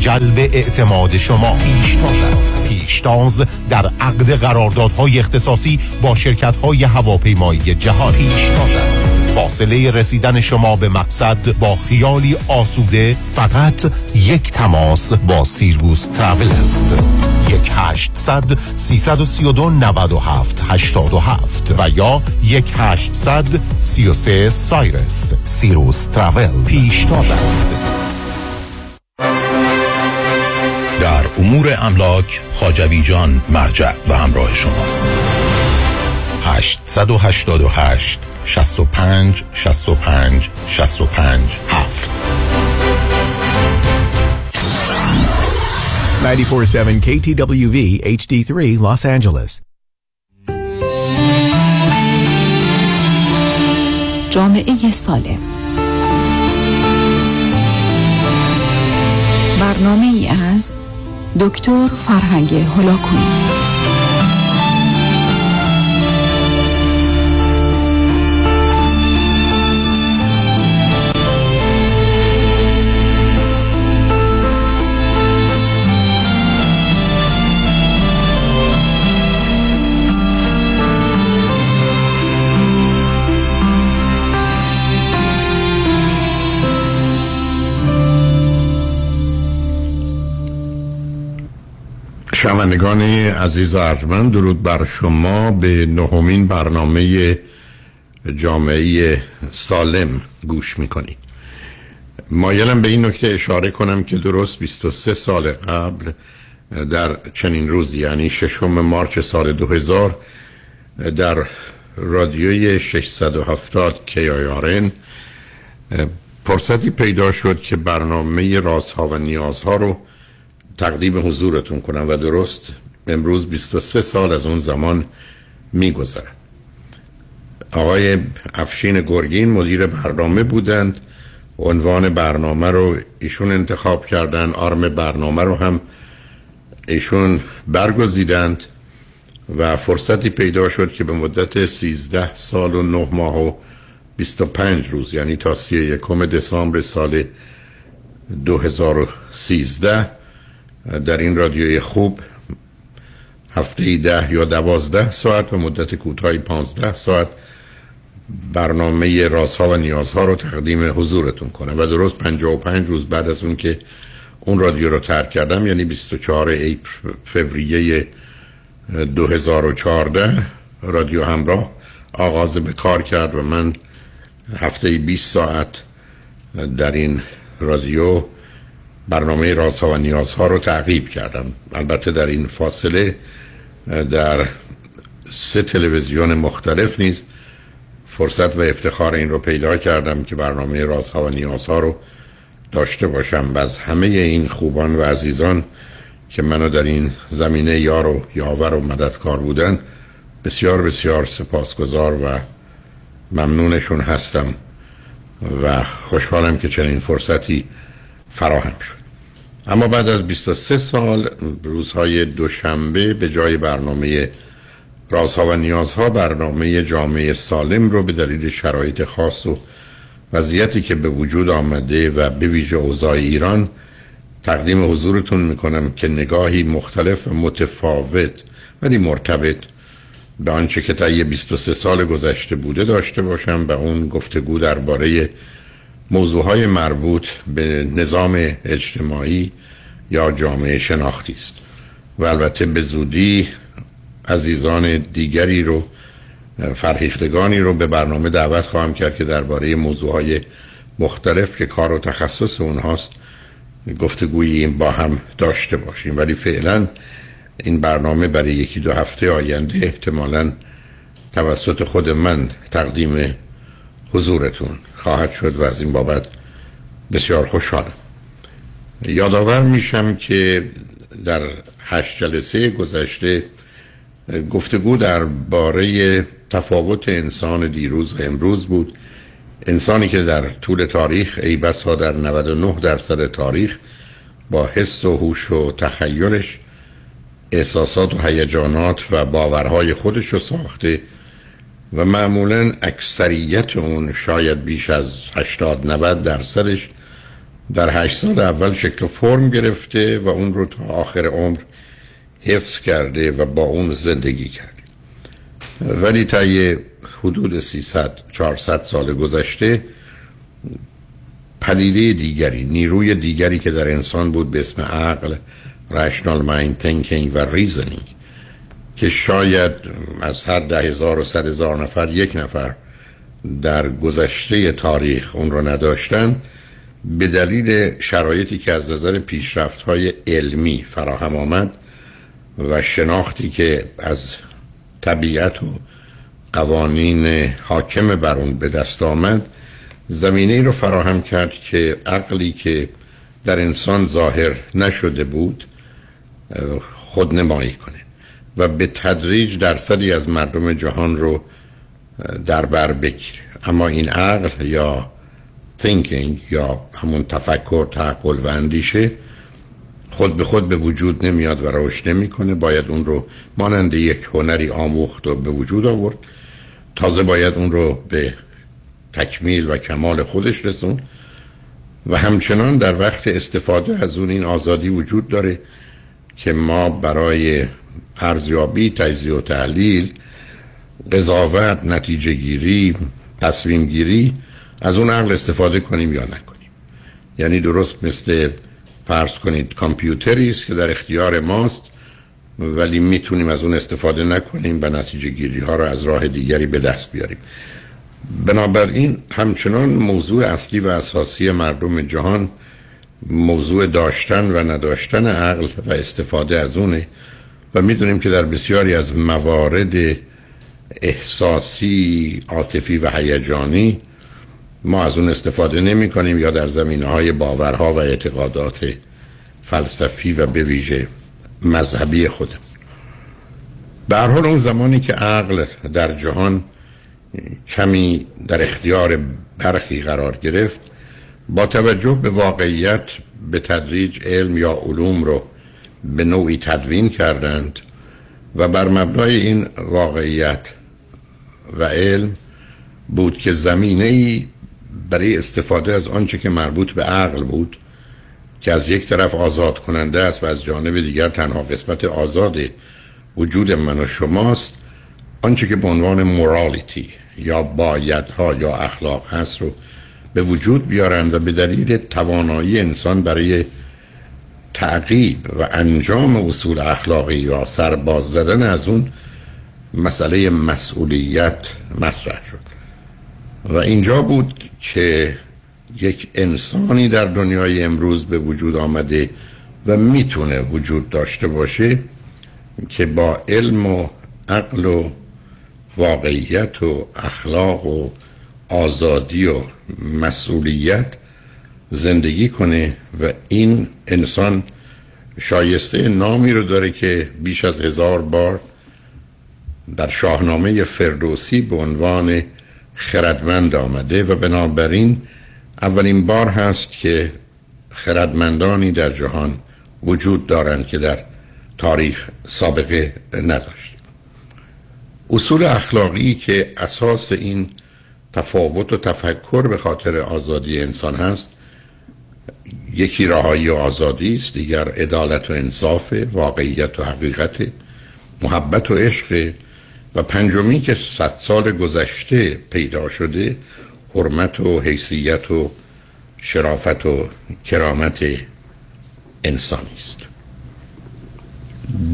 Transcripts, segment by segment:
جلب اعتماد شما. پیشتاز است. پیشتاز در عقد قراردادهای اختصاصی با شرکت های هواپیمایی جهان. پیشتاز است. فاصله رسیدن شما به مقصد با خیالی آسوده فقط یک تماس با سیرگوس ترافل است. یک هشتصد سیصد و سی و دو نود و هفت هشتاد و هفت و یا یک هشتصد سی و سه سایرس. سیروس ترافل. پیشتاز است. در امور املاک خاجوی جان مرجع و همراه شماست. 888 65 65 65 7 947 KTWV HD3 Los Angeles. جامعه سالم. برنامه ای از دکتر فرهنگ هلاکویی شنوندگان عزیز و ارجمند درود بر شما به نهمین برنامه جامعه سالم گوش می‌کنید مایلم به این نکته اشاره کنم که درست 23 سال قبل در چنین روزی یعنی ششم مارچ سال 2000 در رادیوی 670 کیایارن فرصتی پیدا شد که برنامه رازها و نیازها رو تقدیم حضورتون کنم و درست امروز 23 سال از اون زمان میگذره آقای افشین گرگین مدیر برنامه بودند. عنوان برنامه رو ایشون انتخاب کردن آرم برنامه رو هم ایشون برگزیدند و فرصتی پیدا شد که به مدت 13 سال و 9 ماه و 25 روز یعنی تا 31 دسامبر سال 2013 در این رادیوی خوب هفته ده یا دوازده ساعت و مدت کوتاهی پانزده ساعت برنامه رازها و نیازها رو تقدیم حضورتون کنه و درست 55 روز بعد از اون که اون رادیو رو ترک کردم یعنی 24 فوریه 2014 رادیو همراه آغاز به کار کرد و من هفته 20 ساعت در این رادیو برنامه رازها و نیازها رو تعقیب کردم. البته در این فاصله در سه تلویزیون مختلف نیست. فرصت و افتخار این رو پیدا کردم که برنامه رازها و نیازها رو داشته باشم. و از همه این خوبان و عزیزان که منو در این زمینه یار و یاور و مددکار بودن بسیار بسیار سپاسگزار و ممنونشون هستم و خوشحالم که چنین فرصتی فراهم شد. اما بعد از 23 سال روزهای دوشنبه به جای برنامه رازها و نیازها برنامه جامعه سالم رو به دلیل شرایط خاص و وضعیتی که به وجود آمده و به ویژه اوضاع ایران تقدیم حضورتون می‌کنم که نگاهی مختلف و متفاوت ولی مرتبط به آنچه که طی 23 سال گذشته بوده داشته باشم و اون گفتگو درباره موضوعهای مربوط به نظام اجتماعی یا جامعه شناختی است و البته به زودی عزیزان دیگری رو فرهیختگانی رو به برنامه دعوت خواهم کرد که درباره موضوعهای مختلف که کار و تخصص اونهاست گفتگویی با هم داشته باشیم. ولی فعلا این برنامه برای یکی دو هفته آینده احتمالا توسط خود من تقدیم حضورتون خواهد شد و از این بابت بسیار خوشحالم یادآور میشم که در هشت جلسه گذشته گفتگو در باره تفاوت انسان دیروز و امروز بود. انسانی که در طول تاریخ ای بس ها در 99 درصد تاریخ با حس و هوش و تخیلش احساسات و هیجانات و باورهای خودش رو ساخته و معمولا اکثریت اون شاید بیش از 80 90 درصدش در هشت سال اول شکل فرم گرفته و اون رو تا آخر عمر حفظ کرده و با اون زندگی کرده. ولی تا یه حدود 300 400 سال گذشته پدیده دیگری نیروی دیگری که در انسان بود به اسم عقل rational mind thinking و reasoning که شاید از هر ده هزار و صد هزار نفر یک نفر در گذشته تاریخ اون رو نداشتن به دلیل شرایطی که از نظر پیشرفت های علمی فراهم آمد و شناختی که از طبیعت و قوانین حاکم بر اون به دست آمد زمینه رو فراهم کرد که عقلی که در انسان ظاهر نشده بود خود نمایی کنه. و به تدریج درصدی از مردم جهان رو در بر بگیره اما این عقل یا thinking یا همون تفکر تعقل و اندیشه خود به خود به وجود نمیاد و رشد نمی‌کنه. باید اون رو مانند یک هنری آموخت و به وجود آورد. تازه باید اون رو به تکمیل و کمال خودش رسون. و همچنان در وقت استفاده از اون این آزادی وجود داره که ما برای ارزیابی تجزیه و تحلیل قضاوت نتیجه گیری تصمیم گیری از اون عقل استفاده کنیم یا نکنیم. یعنی درست مثل فرض کنید کامپیوتری است که در اختیار ماست ولی می‌تونیم از اون استفاده نکنیم و نتیجه گیری ها رو از راه دیگری به دست بیاریم. بنابراین همچنان موضوع اصلی و اساسی مردم جهان موضوع داشتن و نداشتن عقل و استفاده از اونه و می‌دونیم که در بسیاری از موارد احساسی عاطفی و هیجانی ما از اون استفاده نمی کنیم یا در زمینه های باورها و اعتقادات فلسفی و به ویژه مذهبی خودم به حال اون زمانی که عقل در جهان کمی در اختیار برخی قرار گرفت با توجه به واقعیت به تدریج علم یا علوم رو به نوعی تدوین کردند و بر مبنای این واقعیت و علم بود که زمینه ای برای استفاده از آنچه که مربوط به عقل بود که از یک طرف آزاد کننده است و از جانب دیگر تنها قسمت آزاد وجود من و شماست آنچه که به عنوان مورالیتی یا بایدها یا اخلاق هست رو به وجود بیارند و به دلیل توانایی انسان برای تعقیب و انجام اصول اخلاقی یا سرباز زدن از اون مسئله مسئولیت مطرح شد. و اینجا بود که یک انسانی در دنیای امروز به وجود آمده و می‌تونه وجود داشته باشه که با علم و عقل و واقعیت و اخلاق و آزادی و مسئولیت زندگی کنه و این انسان شایسته نامی رو داره که بیش از هزار بار در شاهنامه فردوسی به عنوان خردمند آمده و بنابراین اولین بار هست که خردمندانی در جهان وجود دارند که در تاریخ سابقه نداشت اصول اخلاقی که اساس این تفاوت و تفکر به خاطر آزادی انسان هست یکی رهایی و آزادی است دیگر عدالت و انصاف واقعیت و حقیقت محبت و عشق. و پنجمی که صد سال گذشته پیدا شده حرمت و حیثیت و شرافت و کرامت انسانی است.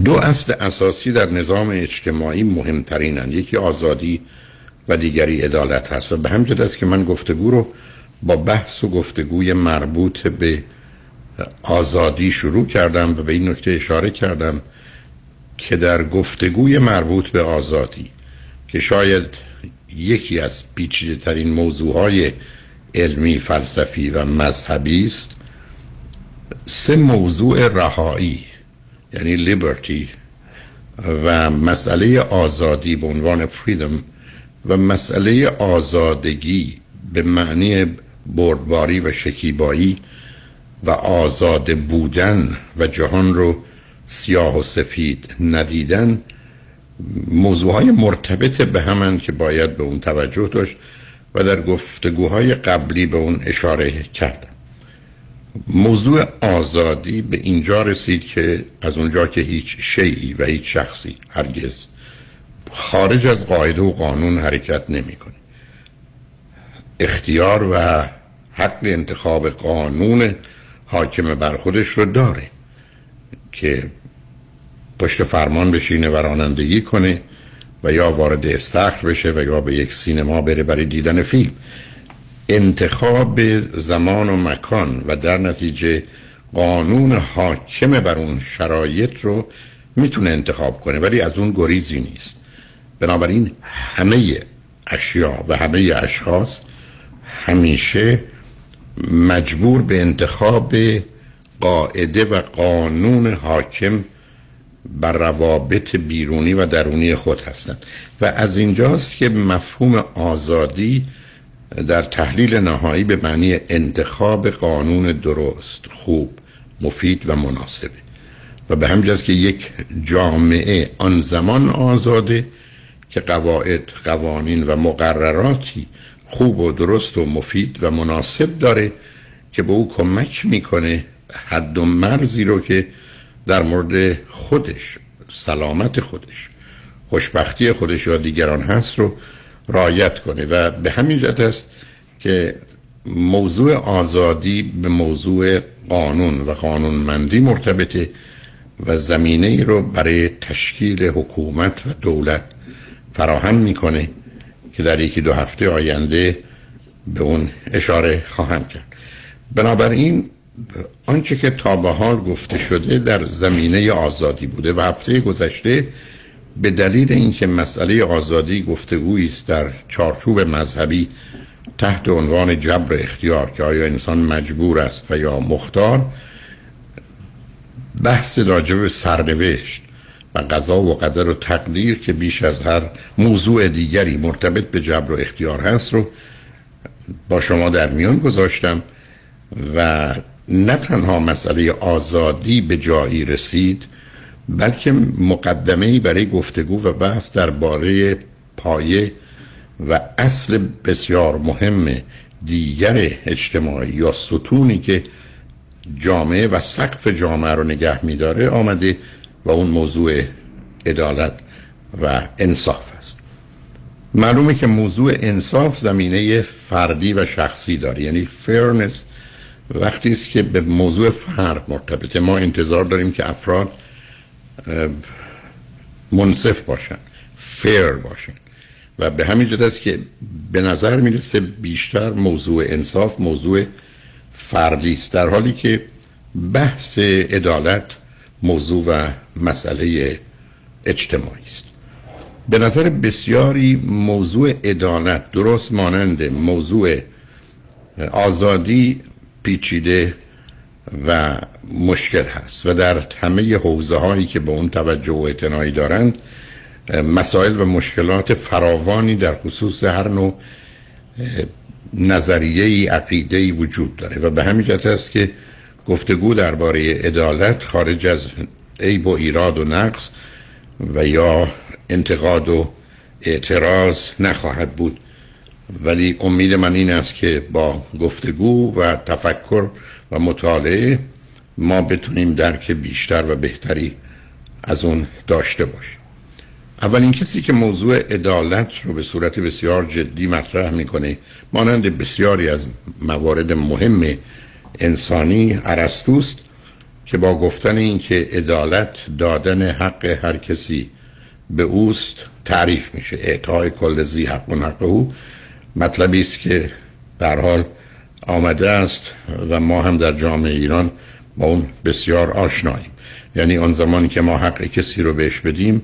دو اصل اساسی در نظام اجتماعی مهمترینند یکی آزادی و دیگری عدالت هست. و به همجد است که من گفتگو رو با بحث و گفتگوی مربوط به آزادی شروع کردم و به این نکته اشاره کردم که در گفتگوی مربوط به آزادی که شاید یکی از پیچیده ترین موضوع های علمی فلسفی و مذهبی است. سه موضوع رهایی یعنی لیبرتی و مسئله آزادی به عنوان فریدم و مسئله آزادگی به معنی بردباری و شکیبایی و آزاد بودن و جهان رو سیاه و سفید ندیدن موضوع های مرتبط به همن که باید به اون توجه داشت و در گفتگوهای قبلی به اون اشاره کردم. موضوع آزادی به اینجا رسید که از اونجا که هیچ شیعی و هیچ شخصی هرگز خارج از قاعده و قانون حرکت نمی‌کنه. اختیار و حق انتخاب قانون حاکم بر خودش رو داره که پشت فرمان بشینه و رانندگی کنه و یا وارد استخر بشه و یا به یک سینما بره برای دیدن فیلم. انتخاب زمان و مکان و در نتیجه قانون حاکم بر اون شرایط رو می‌تونه انتخاب کنه ولی از اون گریزی نیست. بنابراین همه اشیا و همه اشخاص همیشه مجبور به انتخاب قاعده و قانون حاکم بر روابط بیرونی و درونی خود هستند. و از اینجاست که مفهوم آزادی در تحلیل نهایی به معنی انتخاب قانون درست خوب مفید و مناسبه. و به همجاست که یک جامعه آن زمان آزاده که قواعد قوانین و مقرراتی خوب و درست و مفید و مناسب داره که به او کمک می‌کنه حد و مرزی رو که در مورد خودش سلامت خودش خوشبختی خودش و دیگران هست رو رایت کنه. و به همین جهت است که موضوع آزادی به موضوع قانون و قانونمندی مرتبطه و زمینه ای رو برای تشکیل حکومت و دولت فراهم می‌کنه. که در یکی دو هفته آینده به اون اشاره خواهم کرد. بنابراین آنچه که تا به حال گفته شده در زمینه آزادی بوده و هفته گذشته به دلیل اینکه مسئله آزادی گفتگویی است در چارچوب مذهبی تحت عنوان جبر اختیار که آیا انسان مجبور است و یا مختار بحث راجب سرنوشت و قضا و قدر و تقدیر که بیش از هر موضوع دیگری مرتبط به جبر و اختیار هست رو با شما در میان گذاشتم و نه تنها مسئله آزادی به جایی رسید بلکه مقدمه برای گفتگو و بحث درباره پایه و اصل بسیار مهم دیگر اجتماعی یا ستونی که جامعه و سقف جامعه رو نگه میداره آمده و اون موضوع عدالت و انصاف است. معلومه که موضوع انصاف زمینه فردی و شخصی داره. یعنی فرنس وقتی است که به موضوع فرد مرتبطه. ما انتظار داریم که افراد منصف باشن فیر باشن. و به همین جد است که به نظر می‌رسه بیشتر موضوع انصاف موضوع فردی است. در حالی که بحث عدالت موضوع و مسئله اجتماعی است. به نظر بسیاری موضوع عدالت درست مانند موضوع آزادی پیچیده و مشکل هست و در همه حوزه هایی که به اون توجه و اعتنایی دارند مسائل و مشکلات فراوانی در خصوص هر نوع نظریه عقیده وجود داره و به همین جهت است که گفتگو درباره عدالت خارج از عیب و ایراد و نقص و یا انتقاد و اعتراض نخواهد بود. ولی امید من این است که با گفتگو و تفکر و مطالعه ما بتونیم درک بیشتر و بهتری از اون داشته باشیم. اولین کسی که موضوع عدالت رو به صورت بسیار جدی مطرح می‌کنه مانند بسیاری از موارد مهم انسانی ارسطوست که با گفتن اینکه عدالت دادن حق هر کسی به اوست تعریف میشه. اعطای کل زی حق و حق او. مطلبی است که در حال آمده است و ما هم در جامعه ایران با اون بسیار آشناییم. یعنی آن زمانی که ما حق کسی رو بهش بدیم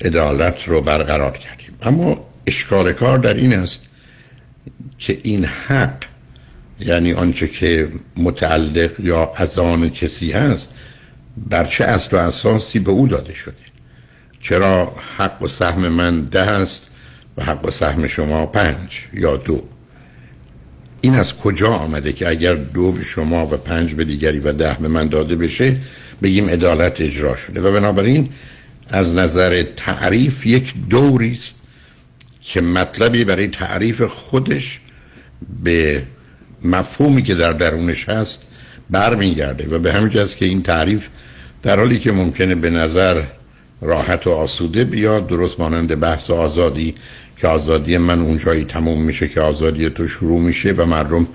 عدالت رو برقرار کردیم. اما اشکال کار در این است که این حق یعنی آنچه که متعلق یا از آن کسی هست بر چه اصل و اساسی به او داده شده؟ چرا حق و سهم من ده است و حق و سهم شما پنج یا دو؟ این از کجا آمده که اگر دو به شما و پنج به دیگری و ده به من داده بشه بگیم عدالت اجرا شده؟ و بنابراین از نظر تعریف یک دوری است که مطلبی برای تعریف خودش به مفهومی که در درونش هست برمیگرده و به همین جاست که این تعریف در حالی که ممکنه به نظر راحت و آسوده بیاد درست مانند بحث آزادی که آزادی من اونجایی تموم میشه که آزادی تو شروع میشه و مردم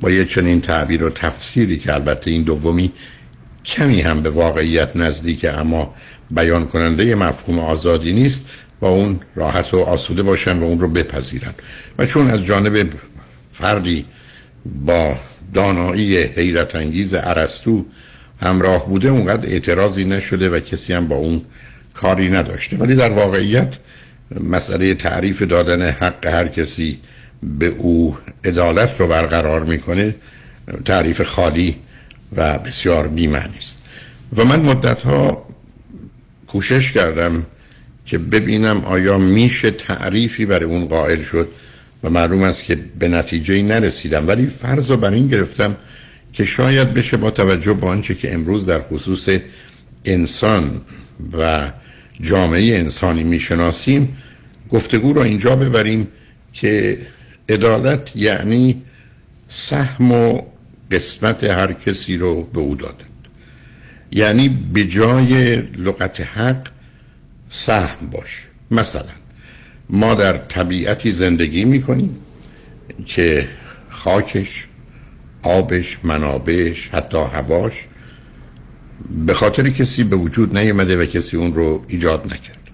با یه چنین تعبیر و تفسیری که البته این دومی کمی هم به واقعیت نزدیکه اما بیان کننده مفهوم آزادی نیست با اون راحت و آسوده باشن و اون رو بپذیرن. و چون از جانب فردی با دانایی حیرت انگیز عرستو همراه بوده اونقدر اعتراضی نشده و کسی هم با اون کاری نداشته. ولی در واقعیت مسئله تعریف دادن حق هر کسی به او عدالت رو برقرار می‌کنه تعریف خالی و بسیار بیمعنی است. و من مدت ها کوشش کردم که ببینم آیا میشه تعریفی برای اون قائل شد. و معلوم است که به نتیجه نرسیدم ولی فرض رو بر این گرفتم که شاید بشه با توجه به آنچه که امروز در خصوص انسان و جامعه انسانی می‌شناسیم گفتگو رو اینجا ببریم که عدالت یعنی سهم و قسمت هر کسی رو به او دادن یعنی به جای لغت حق سهم باش. مثلا ما در طبیعتی زندگی می‌کنیم که خاکش آبش منابعش حتی هواش به خاطر کسی به وجود نیامده و کسی اون رو ایجاد نکرد.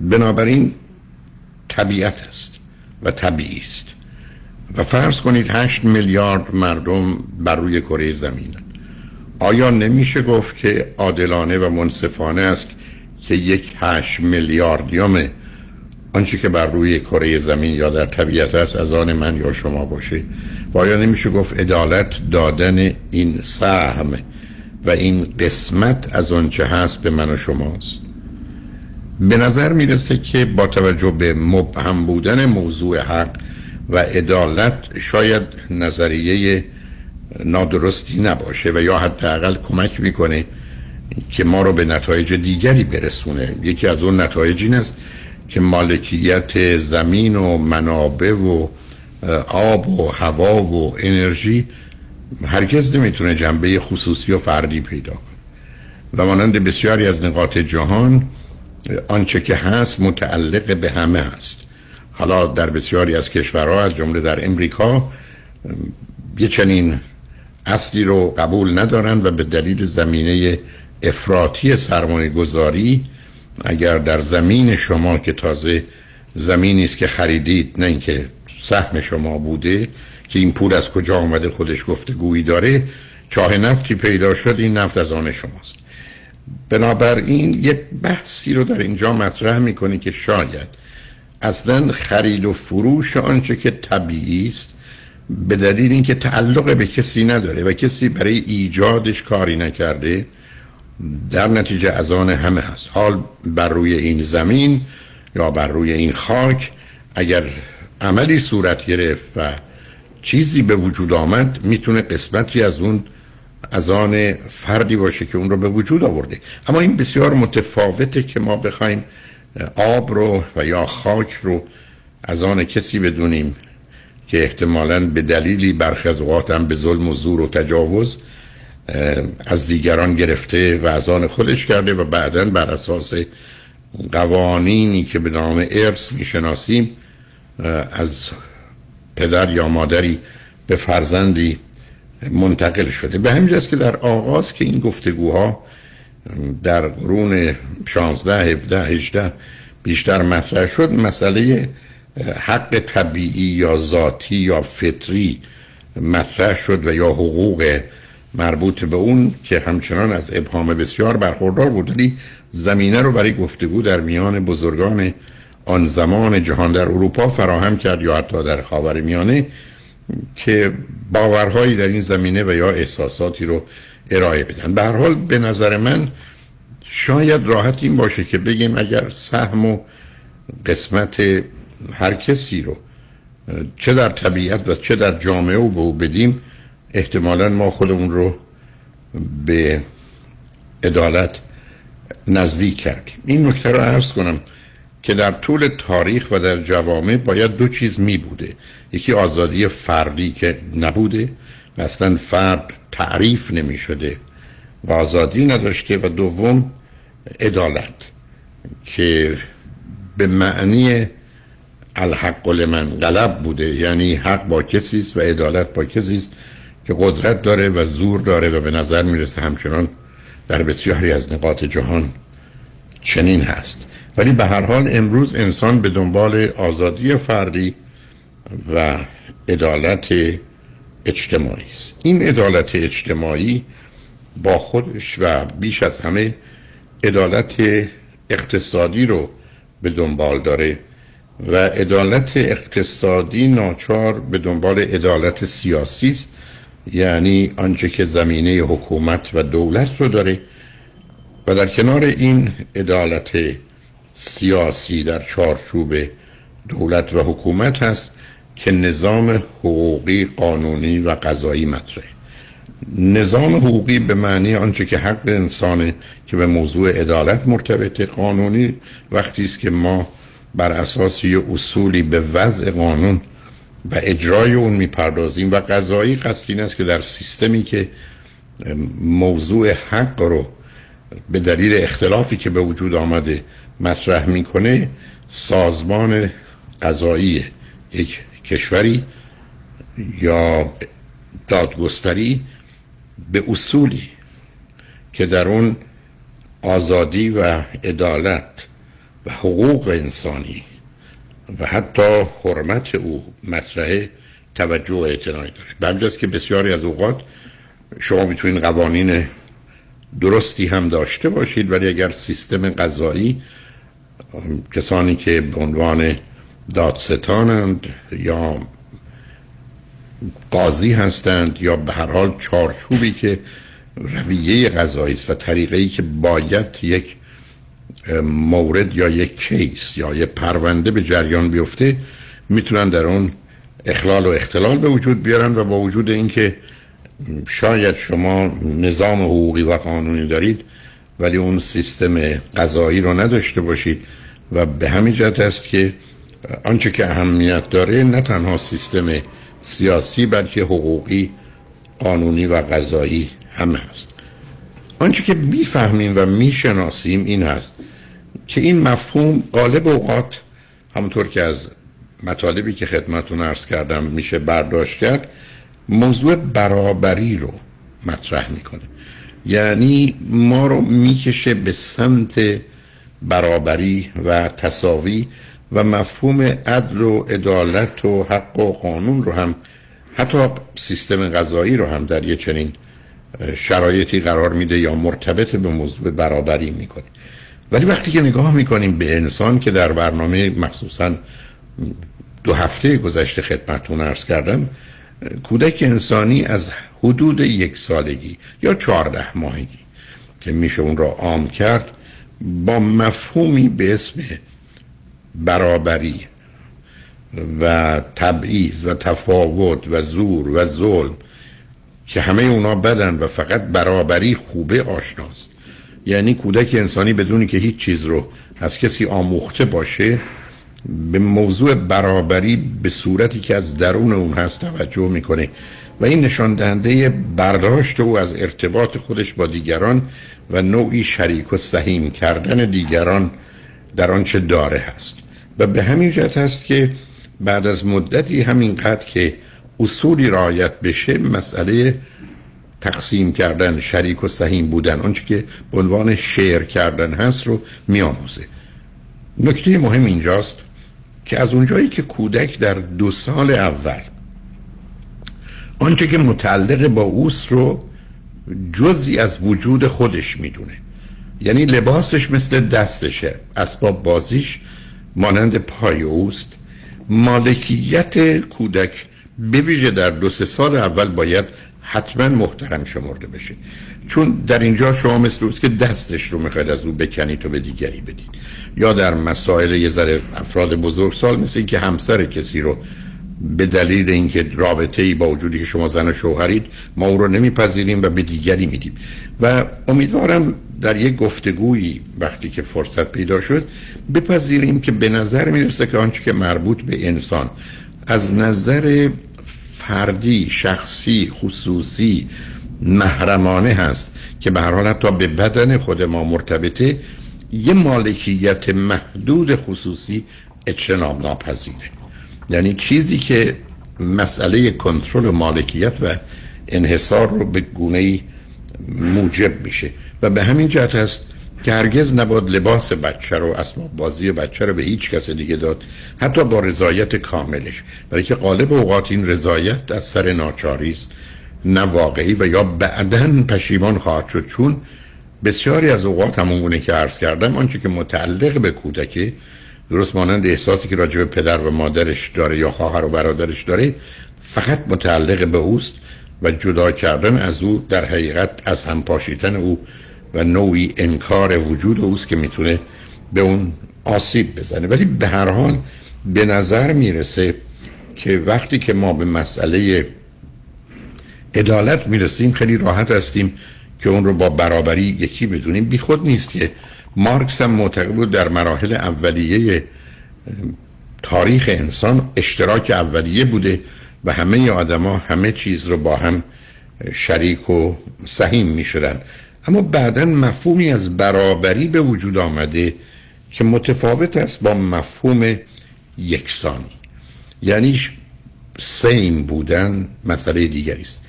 بنابراین طبیعت است و طبیعی است. و فرض کنید هشت میلیارد مردم بر روی کره زمین آیا نمیشه گفت که عادلانه و منصفانه است که یک هشت میلیاردیوم آنچه که بر روی کره زمین یا در طبیعت است از آن من یا شما باشه و آیا نمیشه گفت عدالت دادن این سهم و این قسمت از آنچه هست به من و شماست. به نظر می‌رسه که با توجه به مبهم بودن موضوع حق و عدالت شاید نظریه نادرستی نباشه و یا حداقل کمک می‌کنه که ما رو به نتایج دیگری برسونه. یکی از اون نتایج این است که مالکیت زمین و منابع و آب و هوا و انرژی هرگز نمی‌تونه جنبه خصوصی و فردی پیدا کنه. و مانند بسیاری از نقاط جهان آنچه که هست متعلق به همه هست حالا در بسیاری از کشورها از جمله در امریکا یه چنین اصلی رو قبول ندارن و به دلیل زمینه افراطی سرمایه گذاری اگر در زمین شما که تازه زمینی است که خریدید نه اینکه سهم شما بوده که این پول از کجا آمده خودش گفته گویی داره چاه نفتی پیدا شد این نفت از آن شماست. بنابراین یک بحثی رو در اینجا مطرح می‌کنه که شاید اصلا خرید و فروش آنچه که طبیعی است به دلیل اینکه تعلق به کسی نداره و کسی برای ایجادش کاری نکرده در نتیجه از آن همه هست حال بر روی این زمین یا بر روی این خاک اگر عملی صورت گرفت و چیزی به وجود آمد می‌تونه قسمتی از اون از آن فردی باشه که اون رو به وجود آورده. اما این بسیار متفاوته که ما بخوایم آب رو و یا خاک رو از آن کسی بدونیم که احتمالا به دلیلی برخی از اوقات هم به ظلم و زور و تجاوز از دیگران گرفته و از آن خودش کرده و بعدا بر اساس قوانینی که به نام ارث می‌شناسیم از پدر یا مادری به فرزندی منتقل شده. به همین که در آغاز که این گفتگوها در قرون 16 17 18 بیشتر مطرح شد مسئله حق طبیعی یا ذاتی یا فطری مطرح شد و یا حقوق مربوط به اون که همچنان از ابهام بسیار برخوردار بود ولی زمینه رو برای گفتگو در میان بزرگان آن زمان جهان در اروپا فراهم کرد یا حتی در خاور میانه که باورهایی در این زمینه و یا احساساتی رو ارائه بدن. به هر حال به نظر من شاید راحت این باشه که بگیم اگر سهم و قسمت هر کسی رو چه در طبیعت و چه در جامعه و به او بدیم احتمالا ما خودمون رو به عدالت نزدیک کردیم. این نکته رو عرض کنم که در طول تاریخ و در جوامع باید دو چیز می بوده. یکی آزادی فردی که نبوده اصلا فرد تعریف نمی شده و آزادی نداشته و دوم عدالت که به معنی الحق من غلب بوده. یعنی حق با کسی است و عدالت با کسی است. که قدرت داره و زور داره و به نظر می‌رسه همچنان در بسیاری از نقاط جهان چنین هست. ولی به هر حال امروز انسان به دنبال آزادی فردی و عدالت اجتماعی است. این عدالت اجتماعی با خودش و بیش از همه عدالت اقتصادی رو به دنبال داره و عدالت اقتصادی ناچار به دنبال عدالت سیاسی است. یعنی آنچه که زمینه حکومت و دولت رو داره و در کنار این عدالت سیاسی در چارچوب دولت و حکومت هست که نظام حقوقی قانونی و قضایی مطرحه. نظام حقوقی به معنی آنچه که حق انسانه که به موضوع عدالت مرتبط قانونی وقتی است که ما بر اساس یه اصولی به وضع قانون و اجرای اون می‌پردازیم و قضایی قصد این است که در سیستمی که موضوع حق رو به دلیل اختلافی که به وجود آمده مطرح می‌کنه سازمان قضایی یک کشوری یا دادگستری به اصولی که در اون آزادی و عدالت و حقوق انسانی و حتی حرمت او مطرح توجه و اعتنایی داره. به که بسیاری از اوقات شما می‌تونید قوانین درستی هم داشته باشید ولی اگر سیستم قضایی کسانی که به عنوان دادستانند یا قاضی هستند یا به هر حال چارچوبی که رویه قضایی است و طریقه که باید یک مورد یا یک کیس یا یک پرونده به جریان بیفته می‌تونن در اون اخلال و اختلال به وجود بیارن و با وجود اینکه شاید شما نظام حقوقی و قانونی دارید ولی اون سیستم قضایی رو نداشته باشید و به همین جهت است که آنچه که اهمیت داره نه تنها سیستم سیاسی بلکه حقوقی قانونی و قضایی هم هست. آنچه که می‌فهمیم و می‌شناسیم این هست که این مفهوم غالب اوقات همونطور که از مطالبی که خدمتون ارز کردم میشه برداشت کرد موضوع برابری رو مطرح می‌کنه. یعنی ما رو می‌کشه به سمت برابری و تصاوی و مفهوم عدل و عدالت و حق و قانون رو هم حتی سیستم غذایی رو هم در یه چنین شرایطی قرار میده یا مرتبط به موضوع برابری می‌کنه. ولی وقتی که نگاه می‌کنیم به انسان که در برنامه مخصوصا دو هفته گذشته خدمتون ارز کردم کودک انسانی از حدود یک سالگی یا چهارده ماهگی که میشه اون را عام کرد با مفهومی به اسم برابری و تبعیض و تفاوت و زور و ظلم که همه اونا بدن و فقط برابری خوبه آشناست. یعنی کودک انسانی بدونی که هیچ چیز رو از کسی آموخته باشه به موضوع برابری به صورتی که از درون اون هست توجه می‌کنه. و این نشان دهنده برداشت او از ارتباط خودش با دیگران و نوعی شریک و سهیم کردن دیگران در آنچه داره هست. و به همین جهت هست که بعد از مدتی همینقدر که اصولی رعایت بشه مسئله تقسیم کردن شریک و سهیم بودن آنچه که به عنوان شعر کردن هست رو میآموزه. نکته مهم اینجاست که از اونجایی که کودک در دو سال اول آنچه که متعلق با اوست رو جزی از وجود خودش می‌دونه. یعنی لباسش مثل دستشه اسباب بازیش مانند پای اوست. مالکیت کودک بویژه در دو سه سال اول باید حتما محترم شمرده بشه چون در اینجا شما مثل اوست که دستش رو می‌خواید از او بکنید و به دیگری بدید. یا در مسائل یه ذره افراد بزرگ سال مثل اینکه همسر کسی رو به دلیل اینکه رابطه ای با وجودی که شما زن و شوهرید ما او رو نمیپذیریم و به دیگری میدیم. و امیدوارم در یک گفتگویی وقتی که فرصت پیدا شد بپذیریم که به نظر می‌رسه که آنچه که مربوط به انسان از نظر فردی شخصی خصوصی محرمانه هست که به هر حال حتی به بدن خود ما مرتبطه یه مالکیت محدود خصوصی اجتناب ناپذیره. یعنی چیزی که مسئله کنترل مالکیت و انحصار رو به گونه موجب میشه. و به همین جهت هست که هرگز نباد لباس بچه رو اسباب بازی بچه رو به هیچ کس دیگه داد. حتی با رضایت کاملش. برای که غالب اوقات این رضایت از سر ناچاری است. نه واقعی و یا بعدا پشیمان خواهد شد. چون بسیاری از اوقات همون که عرض کردم آنچه که متعلق به کودکی درست مانند احساسی که راجع به پدر و مادرش داره یا خواهر و برادرش داره فقط متعلق به اوست و جدا کردن از او در حقیقت از هم پاشیدن او و نوعی انکار وجود اوست که می‌تونه به اون آسیب بزنه ولی به هر حال به نظر می‌رسه که وقتی که ما به مسئله عدالت می‌رسیم خیلی راحت هستیم که اون رو با برابری یکی بدونیم بی خود نیست که مارکس هم معتقد بود در مراحل اولیه تاریخ انسان اشتراک اولیه بوده و همه آدما همه چیز رو با هم شریک و سهیم می شدن. اما بعدا مفهومی از برابری به وجود آمده که متفاوت است با مفهوم یکسانی. یعنی سیم بودن مسئله دیگری است.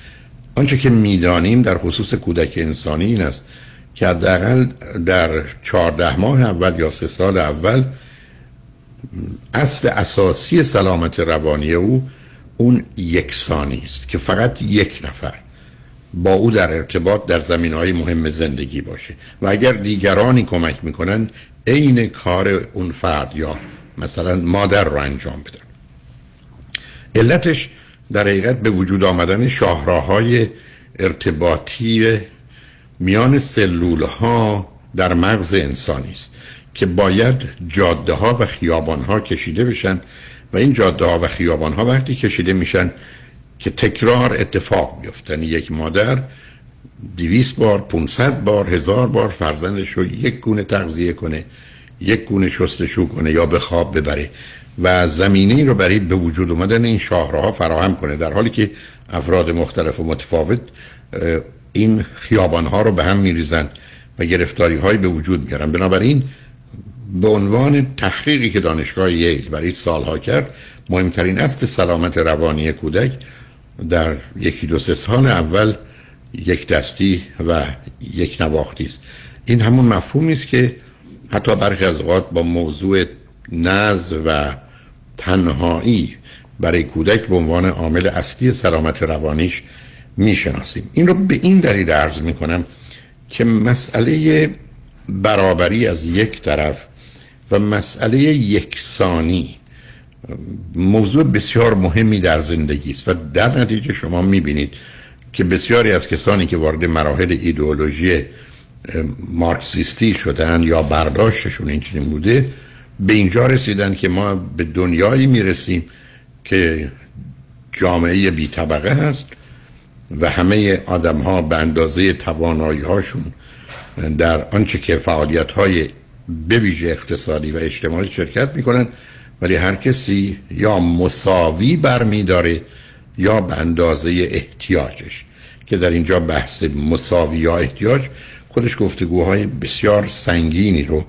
آنچه که می‌دانیم در خصوص کودک انسانی این است که حداقل در چهارده ماه اول یا سه سال اول اصل اساسی سلامت روانی او اون یکسانی است که فقط یک نفر. با او در ارتباط در زمین های مهم زندگی باشه. و اگر دیگرانی کمک می‌کنن عین کار اون فرد یا مثلا مادر رو انجام بدن. علتش در حقیقت به وجود آمدن شاهراهای ارتباطی میان سلول ها در مغز انسانی است که باید جاده ها و خیابان ها کشیده بشن. و این جاده ها و خیابان ها وقتی کشیده میشن که تکرار اتفاق بیفتن یعنی یک مادر دیویس بار 500 بار هزار بار فرزندش رو یک گونه تغذیه کنه یک گونه شستشو کنه یا به خواب ببره و زمینه رو برای به وجود اومدن این شاهراه فراهم کنه. در حالی که افراد مختلف و متفاوت این خیابان ها رو به هم میریزن و گرفتاری های به وجود میارن. بنابراین به عنوان تحقیقی که دانشگاه ییل برای سالها کرد مهمترین اصل سلامت روانی کودک در یکی دو سه سال اول یک دستی و یک نواختی است. این همون مفهومی است که حتی برخی از اوقات با موضوع نز و تنهایی برای کودک به عنوان عامل اصلی سلامت روانیش می‌شناسیم. این رو به این دلیل عرض می‌کنم که مسئله برابری از یک طرف و مسئله یکسانی موضوع بسیار مهمی در زندگی است و در نتیجه شما می‌بینید که بسیاری از کسانی که وارد مراحل ایدئولوژی مارکسیستی شدن یا برداشتشون این چنین بوده به اینجا رسیدن که ما به دنیایی می‌رسیم که جامعه بی طبقه هست و همه آدم ها به اندازه توانایی هاشون در آنچه که فعالیت های به ویژه اقتصادی و اجتماعی شرکت می‌کنن ولی هر کسی یا مساوی برمیداره یا به اندازه احتیاجش که در اینجا بحث مساوی یا احتیاج خودش گفتگوهای بسیار سنگینی رو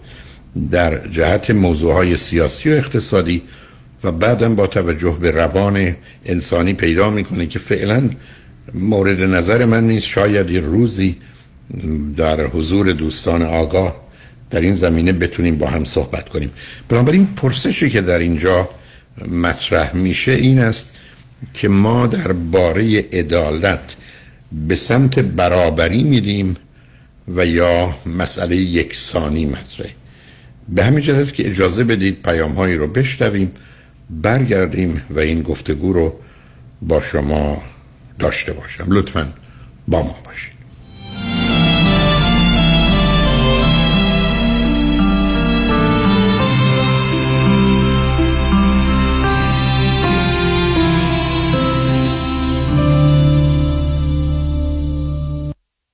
در جهت موضوعهای سیاسی و اقتصادی و بعدم با توجه به روان انسانی پیدا می‌کنه که فعلا مورد نظر من نیست. شاید یه روزی در حضور دوستان آگاه در این زمینه بتونیم با هم صحبت کنیم. بنابراین پرسشی که در اینجا مطرح میشه این است که ما در باره عدالت به سمت برابری میریم و یا مسئله یکسانی مطرح به همین جهت که اجازه بدید پیام هایی رو بشنویم برگردیم و این گفتگو رو با شما داشته باشم. لطفا با ما باشید.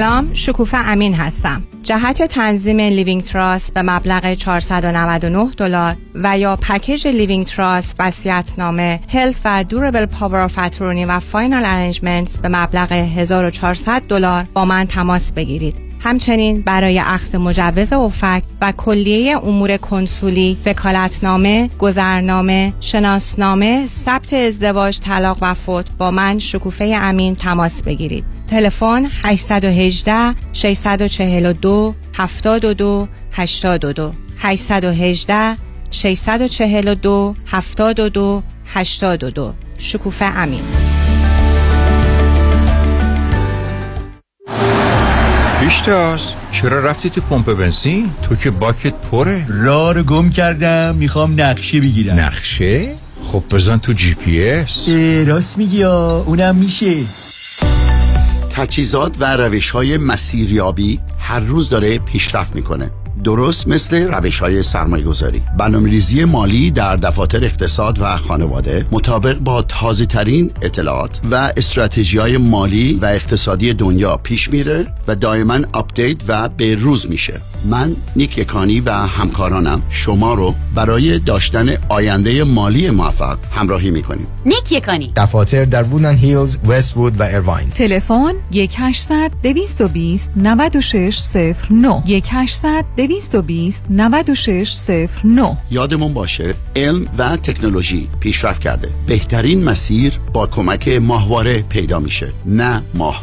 سلام شکوفه امین هستم جهت تنظیم living trust به مبلغ 499 دلار و یا package living trust وصیت‌نامه health و durable power of attorney و final arrangements به مبلغ 1400 دلار با من تماس بگیرید همچنین برای اخذ مجوز OFAC و کلیه امور کنسولی، وکالتنامه، گذرنامه، شناسنامه، ثبت ازدواج، طلاق و فوت با من شکوفه امین تماس بگیرید. تلفن 818 642 72 82 818 642 72 82 شکوفه امین. پیشتاز چرا رفتی تو پمپ بنزین؟ تو که باکت پره. راه رو گم کردم. می‌خوام نقشه بگیرم. نقشه؟ خب بزن تو جی پی اس. راست میگی اونم میشه. تجهیزات و روش های مسیریابی هر روز داره پیشرفت می‌کنه. درست مثل روش های سرمایه گذاری برنامه مالی در دفاتر اقتصاد و خانواده مطابق با تازه ترین اطلاعات و استراتژی های مالی و اقتصادی دنیا پیش میره و دائما update و به روز میشه. من نیک یکانی و همکارانم شما رو برای داشتن آینده مالی موفق همراهی می‌کنیم. نیک یکانی. دفاتر در Woodland Hills، Westwood و Irvine تلفن 1800 220 9609 1800 220 9609 یادمون باشه علم و تکنولوژی پیشرفت کرده. بهترین مسیر با کمک ماهواره پیدا میشه نه ماه.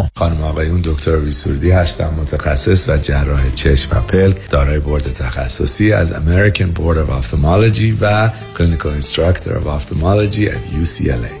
خانم آقایون دکتر وی سرودی هستم متخصص و جراح چشم و پلک دارای بورد تخصصی از American Board of Ophthalmology و Clinical Instructor of Ophthalmology at UCLA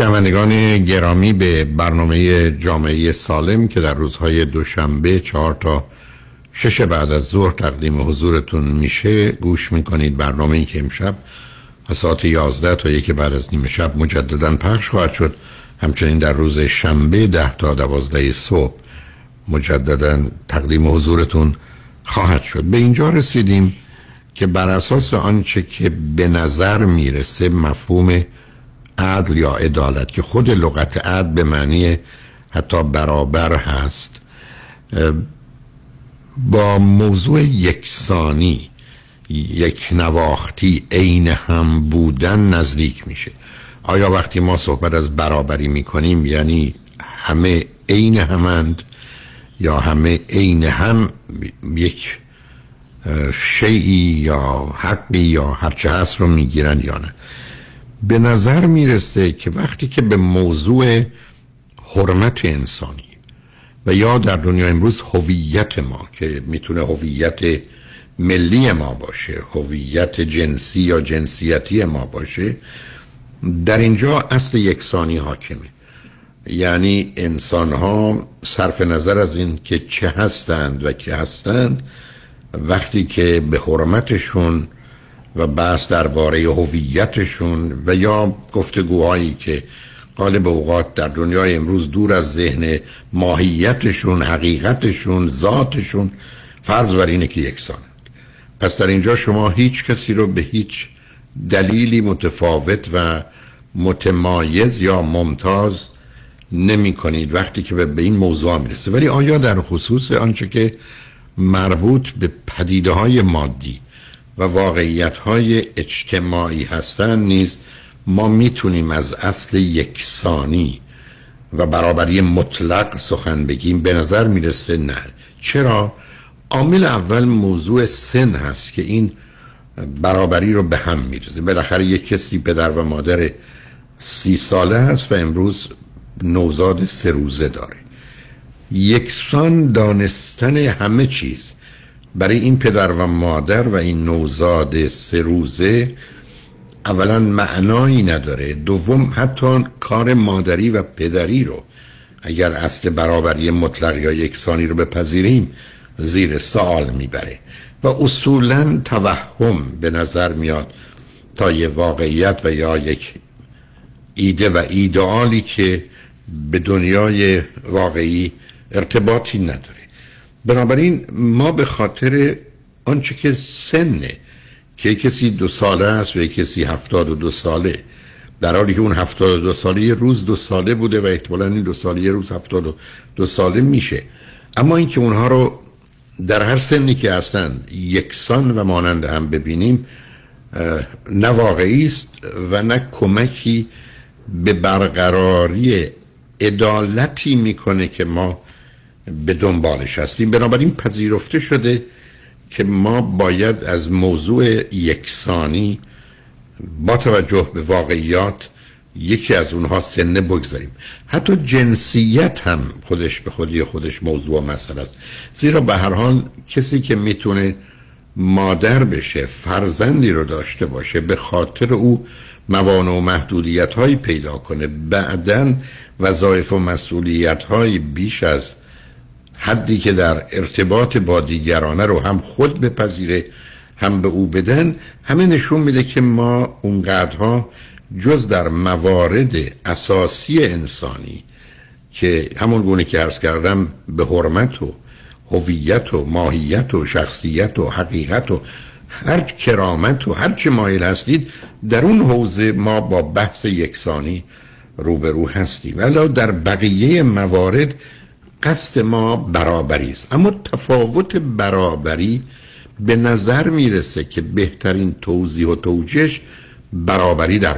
شنوندگان گرامی به برنامه جامعه سالم که در روزهای دوشنبه چهار تا شش بعد از ظهر تقدیم حضورتون میشه گوش می‌کنید برنامه این که امشب از ساعت 11 تا یک بعد از نیمه شب مجددا پخش خواهد شد. همچنین در روز شنبه ده تا دوازده صبح مجددا تقدیم حضورتون خواهد شد. به اینجا رسیدیم که بر اساس آنچه که به نظر می‌رسه مفهوم عدل یا عدالت که خود لغت عدل به معنی حتی برابر هست. با موضوع یکسانی یک نواختی عین هم بودن نزدیک میشه. آیا وقتی ما صحبت از برابری می‌کنیم یعنی همه عین همند یا همه عین هم یک شیعی یا حقی یا هرچه هست رو می‌گیرن یا نه؟ به نظر می‌رسه که وقتی که به موضوع حرمت انسانی و یا در دنیا امروز هویت ما که می‌تونه هویت ملی ما باشه هویت جنسی یا جنسیتی ما باشه در اینجا اصل یکسانی حاکمه. یعنی انسان ها صرف نظر از این که چه هستند و که هستند وقتی که به حرمتشون و بحث درباره هویتشون و یا گفتگوهایی که غالب اوقات در دنیای امروز دور از ذهن ماهیتشون حقیقتشون ذاتشون فرض بر اینه که یکسانند پس در اینجا شما هیچ کسی رو به هیچ دلیلی متفاوت و متمایز یا ممتاز نمی کنید وقتی که به این موضوع می‌رسه. ولی آیا در خصوص آنچه که مربوط به پدیده های مادی و واقعیت های اجتماعی هستن نیست ما می‌تونیم از اصل یکسانی و برابری مطلق سخن بگیم. به نظر می‌رسه نه. چرا؟ عامل اول موضوع سن هست که این برابری رو به هم میرزه بالاخره یک کسی پدر و مادر سی ساله هست و امروز نوزاد سه روزه داره. یکسان دانستن همه چیز. برای این پدر و مادر و این نوزاد سه روزه اولا معنایی نداره دوم حتی کار مادری و پدری رو اگر اصل برابری مطلق یا یکسانی رو بپذیریم زیر سوال می‌بره و اصولا توهم به نظر میاد تا یه واقعیت و یا یک ایده و ایدئالی که به دنیای واقعی ارتباطی نداره. بنابراین ما به خاطر آنچه که سنه که کسی دو ساله است و کسی هفتاد و دو ساله در حالی که اون هفتاد و دو ساله یه روز دو ساله بوده و احتمالا این دو ساله یه روز هفتاد و دو ساله میشه. اما اینکه اونها رو در هر سنی که هستن یکسان و مانند هم ببینیم نه واقعی است و نه کمکی به برقراری عدالتی می‌کنه که ما به دنبالش هستیم. بنابراین پذیرفته شده که ما باید از موضوع یکسانی با توجه به واقعیات یکی از اونها سنه بگذاریم. حتی جنسیت هم خودش به خودی خودش موضوع مسئله است. زیرا به هر حال کسی که می‌تونه مادر بشه فرزندی رو داشته باشه به خاطر او موانع و محدودیت هایی پیدا کنه بعدا وظایف و مسئولیت های بیش از حدی که در ارتباط با دیگرانه رو هم خود بپذیره هم به او بدن همه نشون میده که ما اونقدرها جز در موارد اساسی انسانی که همون گونه که ارز کردم به حرمت و هویت و ماهیت و شخصیت و حقیقت و هر کرامت و هر چه مایل هستید در اون حوزه ما با بحث یکسانی روبرو هستیم. ولی در بقیه موارد قصد ما برابری است. اما تفاوت برابری به نظر می‌رسه که بهترین توضیح و توجیش برابری در,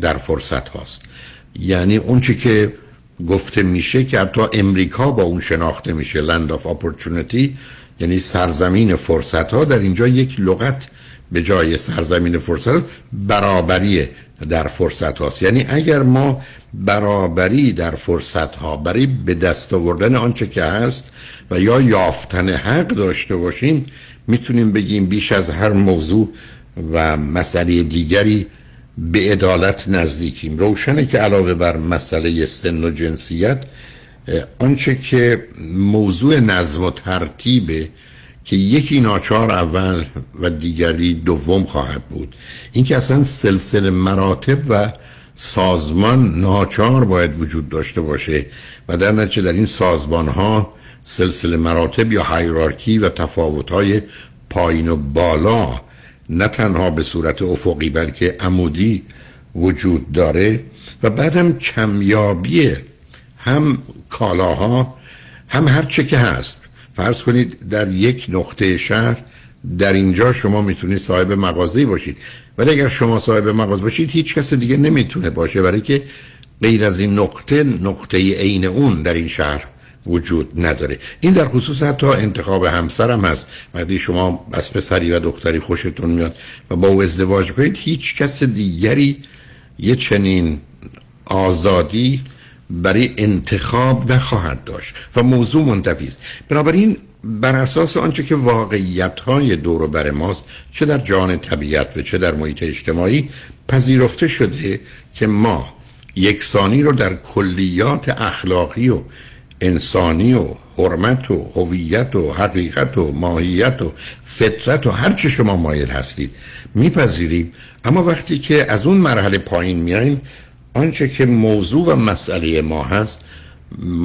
در فرصت هاست. یعنی اون که گفته میشه که حتی امریکا با اون شناخته میشه لند آف اپورتونتی یعنی سرزمین فرصت ها در اینجا یک لغت به جای سرزمین فرصت برابری در فرصت هاست. یعنی اگر ما برابری در فرصت ها برای به دست آوردن آنچه که هست و یا یافتن حق داشته باشیم می‌تونیم بگیم بیش از هر موضوع و مسئله دیگری به عدالت نزدیکیم. روشنه که علاوه بر مسئله سن و جنسیت آنچه که موضوع نظم و ترتیبه که یکی ناچار اول و دیگری دوم خواهد بود. این که اصلا سلسله مراتب و سازمان ناچار باید وجود داشته باشه و در نتیجه در این سازمان ها سلسله مراتب یا هایرارکی و تفاوت های پایین و بالا نه تنها به صورت افقی بلکه عمودی وجود داره و بعدم کمیابی هم کالاها هم هر چه که هست. فرض کنید در یک نقطه شهر در اینجا شما می‌تونید صاحب مغازه باشید. ولی اگر شما صاحب مغازه باشید هیچ کس دیگه نمی‌تونه باشه برای که غیر از این نقطه نقطه عین اون در این شهر وجود نداره. این در خصوص حتی انتخاب همسر هم هست. وقتی شما از پسری و دختری خوشتون میاد و با او ازدواج کنید هیچ کس دیگری یه چنین آزادی برای انتخاب نخواهد داشت و موضوع منتفی است. بنابراین بر اساس آنچه که واقعیت های دور و بر ماست چه در جان طبیعت و چه در محیط اجتماعی پذیرفته شده که ما یکسانی رو در کلیات اخلاقی و انسانی و حرمت و هویت و حقیقت و ماهیت و فطرت و هر چه شما مایل هستید میپذیریم. اما وقتی که از اون مرحله پایین میایم آنچه که موضوع و مسئله ما هست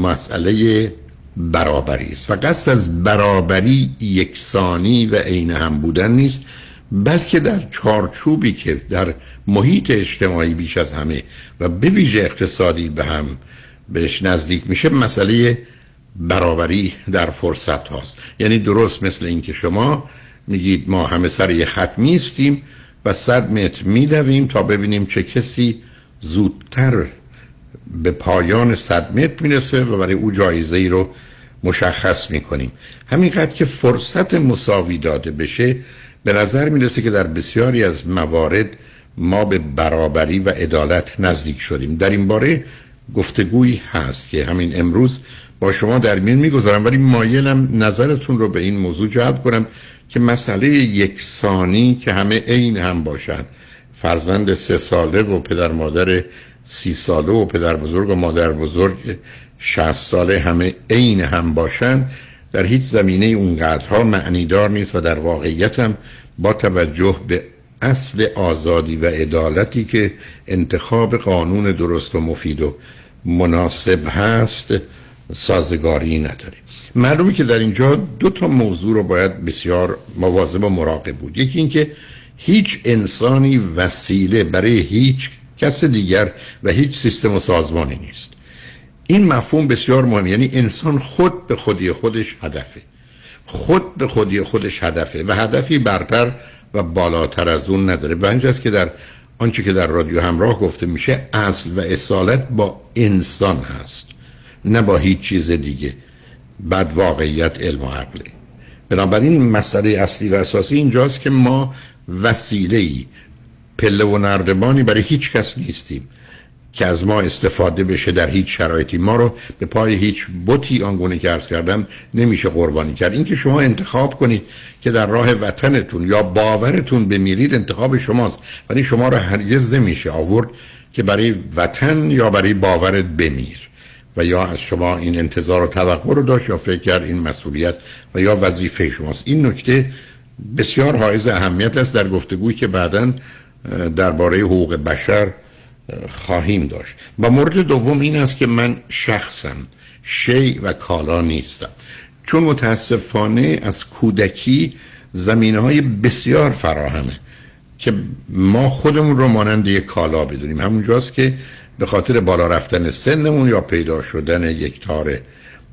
مسئله برابری است. و قصد از برابری یکسانی و عین هم بودن نیست بلکه در چارچوبی که در محیط اجتماعی بیش از همه و به ویژه اقتصادی به هم بهش نزدیک میشه مسئله برابری در فرصت هاست. یعنی درست مثل اینکه شما میگید ما همه سر یه خط میستیم و صد متر میدویم تا ببینیم چه کسی زودتر به پایان صد متر می‌رسه و برای او جایزه ای رو مشخص می‌کنیم. همینقدر که فرصت مساوی داده بشه به نظر می‌رسه که در بسیاری از موارد ما به برابری و عدالت نزدیک شدیم. در این باره گفتگویی هست که همین امروز با شما در میان می‌گذارم ولی مایلم نظرتون رو به این موضوع جلب کنم که مسئله یکسانی که همه عین هم باشن. فرزند سه ساله و پدر مادر سی ساله و پدر بزرگ و مادر بزرگ شهست ساله همه عین هم باشن در هیچ زمینه اونقدرها معنیدار نیست و در واقعیت هم با توجه به اصل آزادی و عدالتی که انتخاب قانون درست و مفید و مناسب هست سازگاری نداره معلومه که در اینجا دو تا موضوع رو باید بسیار مواظب و مراقب بود. یکی اینکه هیچ انسانی وسیله برای هیچ کس دیگر و هیچ سیستم و سازمانی نیست. این مفهوم بسیار مهم یعنی انسان خود به خودی خودش هدفه. خود به خودی خودش هدفه و هدفی برتر و بالاتر از اون نداره. به است که در آنچه که در رادیو همراه گفته میشه اصل و اصالت با انسان هست نه با هیچ چیز دیگه. بعد واقعیت علم و عقله. بنابراین مسئله اصلی و اساسی اینجاست که ما وسیله ای پله و نردبانی برای هیچ کس نیستیم. که از ما استفاده بشه در هیچ شرایطی. ما رو به پای هیچ بوتی آنگونه که ارز کردم نمیشه قربانی کرد. اینکه شما انتخاب کنید که در راه وطنتون یا باورتون بمیرید انتخاب شماست. ولی شما رو هرگز نمیشه آورد که برای وطن یا برای باورت بمیر. و یا از شما این انتظار و توقع رو داشت یا فکر این مسئولیت و یا وظیفه شماست. این نکته بسیار حائز اهمیت است در گفتگویی که بعدا درباره حقوق بشر خواهیم داشت. و مورد دوم این است که من شخصم شی و کالا نیستم. چون متاسفانه از کودکی زمینه های بسیار فراهمه که ما خودمون رو مانند یک کالا بدونیم. همونجاست که به خاطر بالا رفتن سنمون یا پیدا شدن یک تار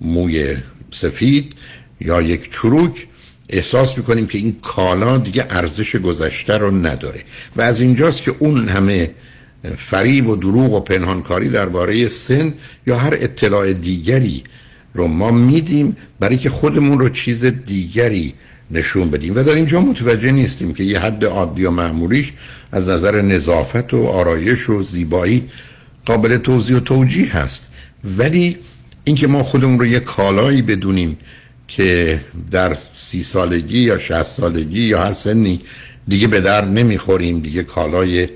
موی سفید یا یک چروک احساس می‌کنیم که این کالا دیگه ارزش گذشته رو نداره. و از اینجاست که اون همه فریب و دروغ و پنهانکاری درباره سن یا هر اطلاع دیگری رو ما میدیم برای که خودمون رو چیز دیگری نشون بدیم. و در اینجا متوجه نیستیم که یه حد عادی و معمولیش از نظر نظافت و آرایش و زیبایی قابل توضیح و توجیه هست. ولی اینکه ما خودمون رو یه کالایی بدونیم که در سی سالگی یا شهست سالگی یا هر سنی دیگه به در نمی‌خوریم دیگه کالای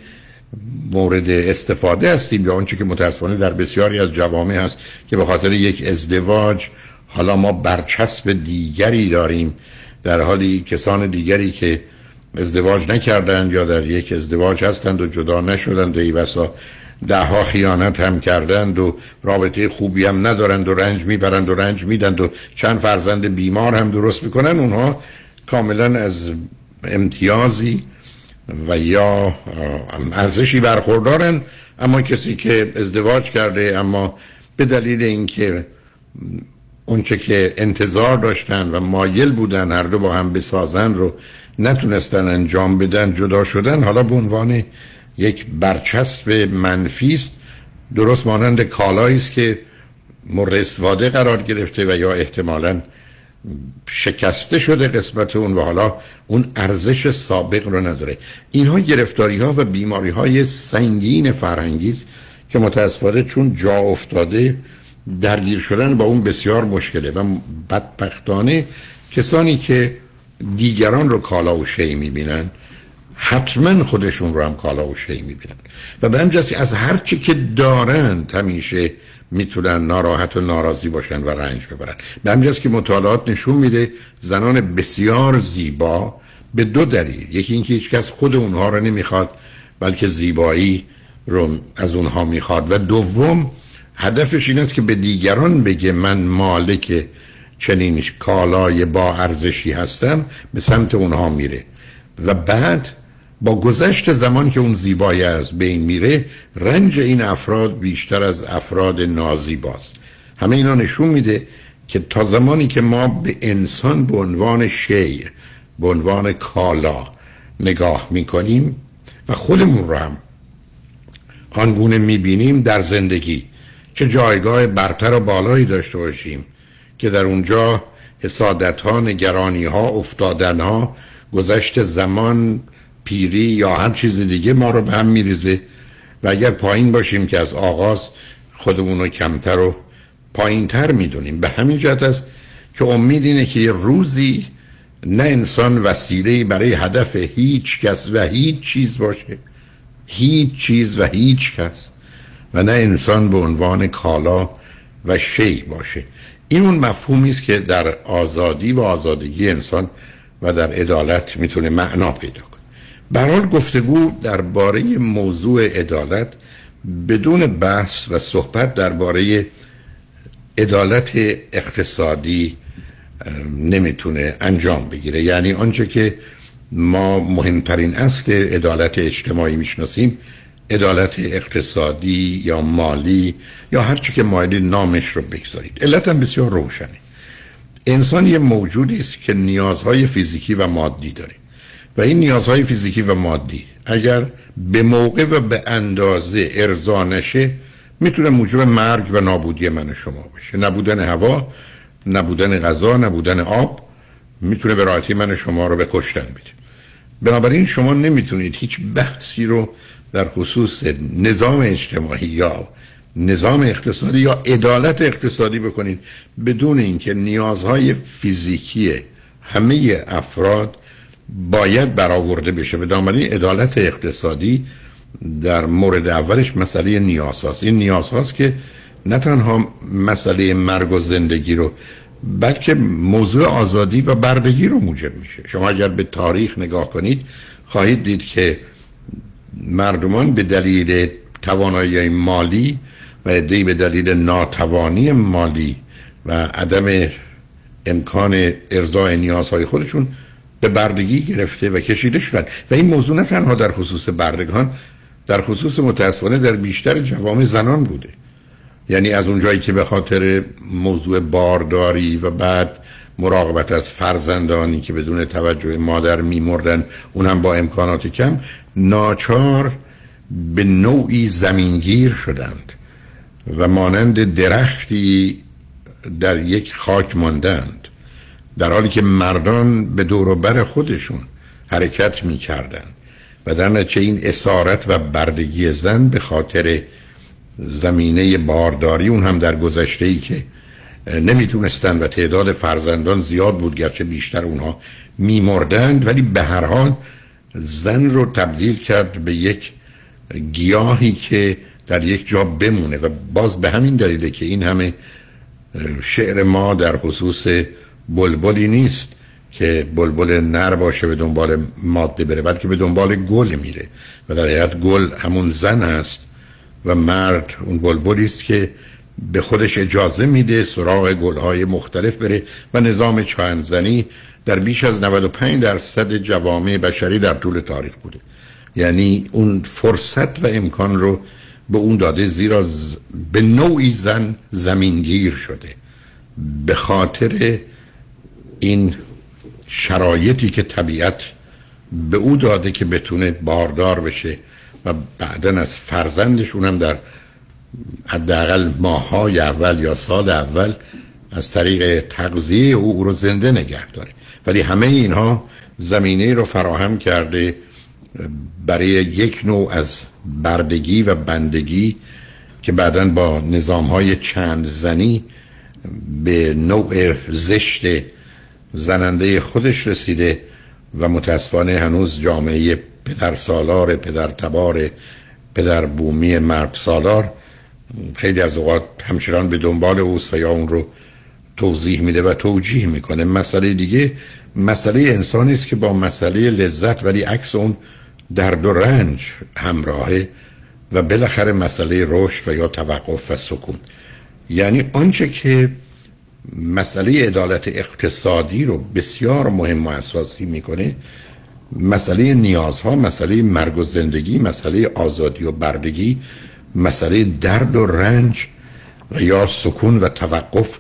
مورد استفاده هستیم یا آنچه که متاسفانه در بسیاری از جوامع هست که به خاطر یک ازدواج حالا ما برچسب دیگری داریم. در حالی کسان دیگری که ازدواج نکردند یا در یک ازدواج هستند و جدا نشدند و ای بسا ده ها خیانت هم کردند و رابطه خوبی هم ندارند و رنج می‌برند و رنج میدند و چند فرزند بیمار هم درست می‌کنن اونها کاملا از امتیازی و یا ارزشی برخوردارن. اما کسی که ازدواج کرده اما به دلیل اینکه اونچه که انتظار داشتن و مایل بودن هر دو با هم بسازن رو نتونستن انجام بدن جدا شدن حالا به عنوان یک برچسب منفی است. درست مانند کالایی است که مورد استفاده قرار گرفته و یا احتمالا شکسته شده قسمت اون و حالا اون ارزش سابق رو نداره. اینها گرفتاری ها و بیماری های سنگین فرهنگیز که متاسفانه چون جا افتاده درگیر شدن با اون بسیار مشکله و بدبختانه کسانی که دیگران رو کالا و شی می‌بینن حتما خودشون رو هم کالا و شی می‌بینن. و به همجاسی از هر چی که دارند همیشه می‌تونن ناراحت و ناراضی باشن و رنج ببرن. به همجاست که مطالعات نشون میده زنان بسیار زیبا به دو دلیل. یکی اینکه هیچ کس خود اونها رو نمی‌خواد بلکه زیبایی رو از اونها می‌خواد. و دوم هدفش این است که به دیگران بگه من مالک چنین کالای با ارزشی هستم به سمت اونها میره. و بعد با گذشت زمان که اون زیبایی از بین میره رنج این افراد بیشتر از افراد نازیباست. همه اینا نشون میده که تا زمانی که ما به انسان به عنوان شی به عنوان کالا نگاه می‌کنیم و خودمون رو هم آنگونه می‌بینیم در زندگی چه جایگاه برتر و بالایی داشته باشیم که در اونجا حسادت ها نگرانی ها افتادن ها گذشت زمان پیری یا هر چیز دیگه ما رو به هم میریزه. و اگر پایین باشیم که از آغاز خودمون رو کمتر و پایین تر می‌دونیم. به همین جهت است که امید اینه که یه روزی نه انسان وسیله برای هدف هیچ کس و هیچ چیز باشه. هیچ چیز و هیچ کس. و نه انسان به عنوان کالا و شی باشه. این اون مفهومی است که در آزادی و آزادگی انسان و در عدالت می‌تونه معنا پیدا برحال گفتگو درباره موضوع عدالت بدون بحث و صحبت درباره عدالت اقتصادی نمی‌تونه انجام بگیره. یعنی آنچه که ما مهمترین اصل عدالت اجتماعی می‌شناسیم عدالت اقتصادی یا مالی یا هر چی که مایلی نامش رو بگذارید. علت هم بسیار روشنه. انسان یه موجودی است که نیازهای فیزیکی و مادی داره. و این نیازهای فیزیکی و مادی. اگر به موقع و به اندازه ارضا نشه می‌تونه موجب مرگ و نابودی من و شما بشه. نبودن هوا نبودن غذا نبودن آب می‌تونه به راحتی من و شما رو به کشتن بده. بنابراین شما نمی‌تونید هیچ بحثی رو در خصوص نظام اجتماعی یا نظام اقتصادی یا عدالت اقتصادی بکنید بدون اینکه نیازهای فیزیکی همه افراد باید برآورده بشه. به دامنی عدالت اقتصادی در مورد اولش مسئله نیاز هاست این نیاز هاست که نه تنها مسئله مرگ و زندگی رو بلکه موضوع آزادی و بردگی رو موجب میشه. شما اگر به تاریخ نگاه کنید خواهید دید که مردمان به دلیل توانایی مالی و عدهای به دلیل ناتوانی مالی و عدم امکان ارزای نیازهای خودشون به بردگی گرفته و کشیده شدن و این موضوع نه تنها در خصوص بردگان در خصوص متاسفانه در بیشتر جوام زنان بوده. یعنی از اونجایی که به خاطر موضوع بارداری و بعد مراقبت از فرزندانی که بدون توجه مادر میمردن اونم با امکانات کم ناچار به نوعی زمینگیر شدند و مانند درختی در یک خاک ماندند. در حالی که مردان به دور و بر خودشون حرکت می کردند و در نتیجه این اسارت و بردگی زن به خاطر زمینه بارداری اون هم در گذشته ای که نمی‌تونستن و تعداد فرزندان زیاد بود گرچه بیشتر اونها میمردند ولی به هر حال زن رو تبدیل کرد به یک گیاهی که در یک جا بمونه. و باز به همین دلیله که این همه شعر ما در خصوص بلبلی نیست که بلبل نر باشه به دنبال ماده بره بلکه به دنبال گل میره و در حقیقت گل همون زن است و مرد اون بلبلی است که به خودش اجازه میده سراغ گلهای مختلف بره و نظام چندزنی در بیش از 95 درصد جوامع بشری در طول تاریخ بوده. یعنی اون فرصت و امکان رو به اون داده زیرا به نوعی زن زمینگیر شده. به خاطر این شرایطی که طبیعت به او داده که بتونه باردار بشه و بعدا از فرزندشون هم در حداقل ماهای اول یا سال اول از طریق تغذیه او او رو زنده نگه داره. ولی همه اینها زمینه رو فراهم کرده برای یک نوع از بردگی و بندگی که بعدا با نظام های چند زنی به نوع زشت زننده خودش رسیده و متاسفانه هنوز جامعه پدر سالار پدر تبار پدر بومی مرد سالار خیلی از اوقات همچنان به دنبال اوست یا اون رو توضیح میده و توجیه می‌کنه. مسئله دیگه مسئله انسانی است که با مسئله لذت ولی عکس اون درد و رنج همراهه و بالاخره مسئله رشد و یا توقف و سکون. یعنی آنچه که مسئله عدالت اقتصادی رو بسیار مهم و اساسی می‌کنه. مسئله نیازها مسئله مرگ و زندگی مسئله آزادی و بردگی مسئله درد و رنج و یا سکون و توقف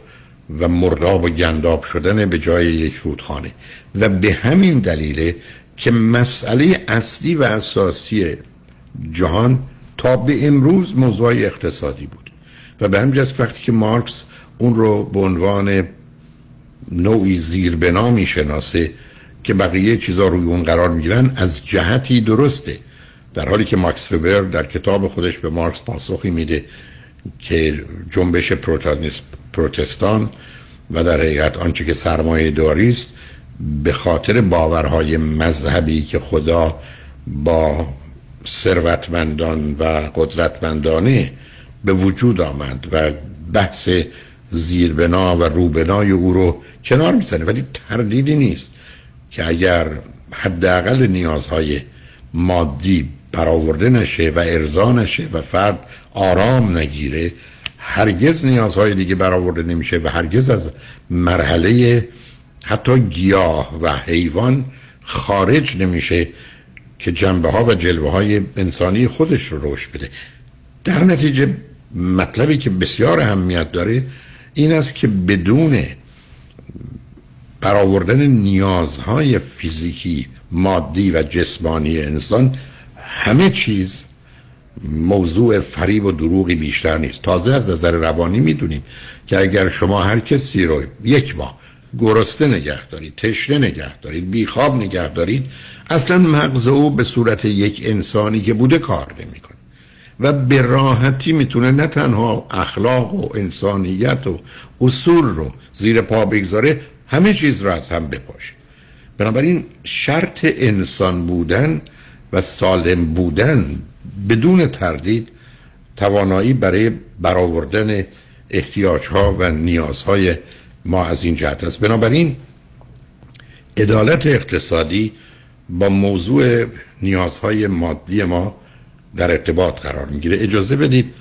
و مرداب و گنداب شدن به جای یک رودخانه. و به همین دلیله که مسئله اصلی و اساسی جهان تا به امروز موضوع اقتصادی بود. و به همین وقتی که مارکس اون رو به عنوان نوعی زیربنا می‌شناسه که بقیه چیزا روی اون قرار می‌گیرن از جهتی درسته. در حالی که ماکس وبر در کتاب خودش به مارکس پاسخی میده که جنبش پروتستان و در حقیقت آنچه که سرمایه داری است به خاطر باورهای مذهبی که خدا با ثروتمندان و قدرتمندانه به وجود آمد و بحث زیربنا و روبنای او رو کنار می‌زنه ولی تردیدی نیست که اگر حداقل نیازهای مادی برآورده نشه و ارضا نشه و فرد آرام نگیره هرگز نیازهای دیگه برآورده نمیشه و هرگز از مرحله حتی گیاه و حیوان خارج نمیشه که جنبه ها و جلوه های انسانی خودش رو رشد بده. در نتیجه مطلبی که بسیار اهمیت داره این است که بدون برآوردن نیازهای فیزیکی مادی و جسمانی انسان همه چیز موضوع فریب و دروغی بیشتر نیست. تازه از نظر روانی می‌دونیم که اگر شما هر کسی رو یک ماه گرسته نگه دارید تشنه نگه دارید بیخواب نگه دارید اصلا مغز او به صورت یک انسانی که بوده کار نمی‌کنه. و به راحتی می‌تونه نه تنها اخلاق و انسانیت و اصول رو زیر پا بگذاره همه چیز رو از هم بپاشه. بنابراین شرط انسان بودن و سالم بودن بدون تردید توانایی برای برآوردن احتیاج ها و نیازهای ما از این جهت است. بنابراین عدالت اقتصادی با موضوع نیازهای مادی ما در ارتباط قرار می‌گیره. اجازه بدید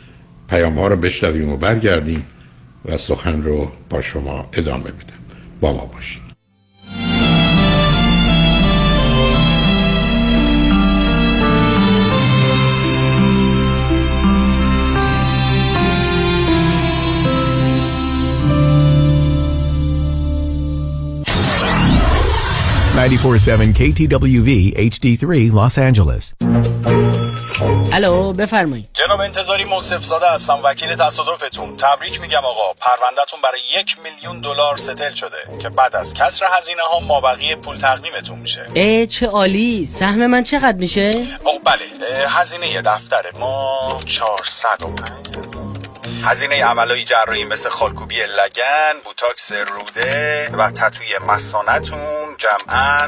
پیام ها رو بشنویم و برگردیم و سخن رو با شما ادامه بدم با ما باشید. 947 KTWV HD3 Los Angeles. الو بفرمایید. جناب انتظاری منصف زاده هستم وکیل تصادفتون. تبریک میگم آقا. پروندهتون برای یک میلیون دلار ستل شده که بعد از کسر هزینه ها مابقی پول تقدیمتون میشه. ای چه عالی. سهم من چقدر میشه؟ آقا بله. هزینه دفتر ما 405 هزینه عملای جراحی مثل خالکوبی لگن بوتاکس روده و تتوی مسانتون جمعا.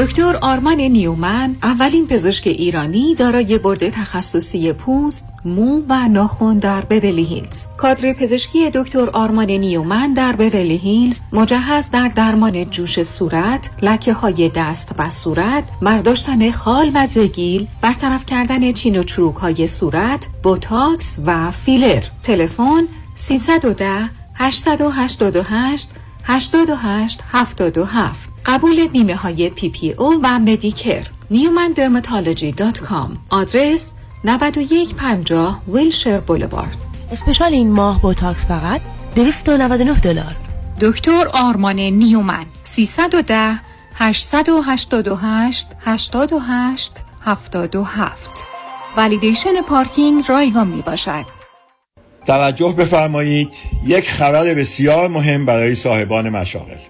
دکتر آرمان نیومن اولین پزشک ایرانی دارای بورد تخصصی پوست، مو و ناخن در بورلی هیلز. کادر پزشکی دکتر آرمان نیومن در بورلی هیلز مجهز در درمان جوش صورت، لکه های دست و صورت، برداشتن خال و زگیل، برطرف کردن چین و چروک های صورت، بوتاکس و فیلر. تلفن 310 888 88 77 قبول بیمه های PPO و Medicare. Newman Dermatology dot com. آدرس 9150 Wilshire Boulevard. special این ماه بوتاکس فقط 299 دلار. دکتر آرمان نیومن. 310 888 88 77 ولیدیشن پارکینگ رایگان می باشد توجه بفرمایید یک خبر بسیار مهم برای صاحبان مشاغل.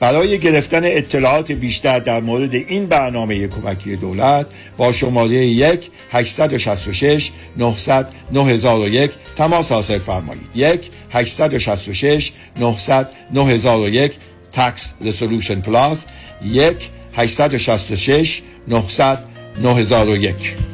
برای گرفتن اطلاعات بیشتر در مورد این برنامه کمکی دولت با شماره 1 866 900 9001 تماس حاصل فرمایید. 1 866 900 9001 Tax Resolution Plus 1 866 900 9001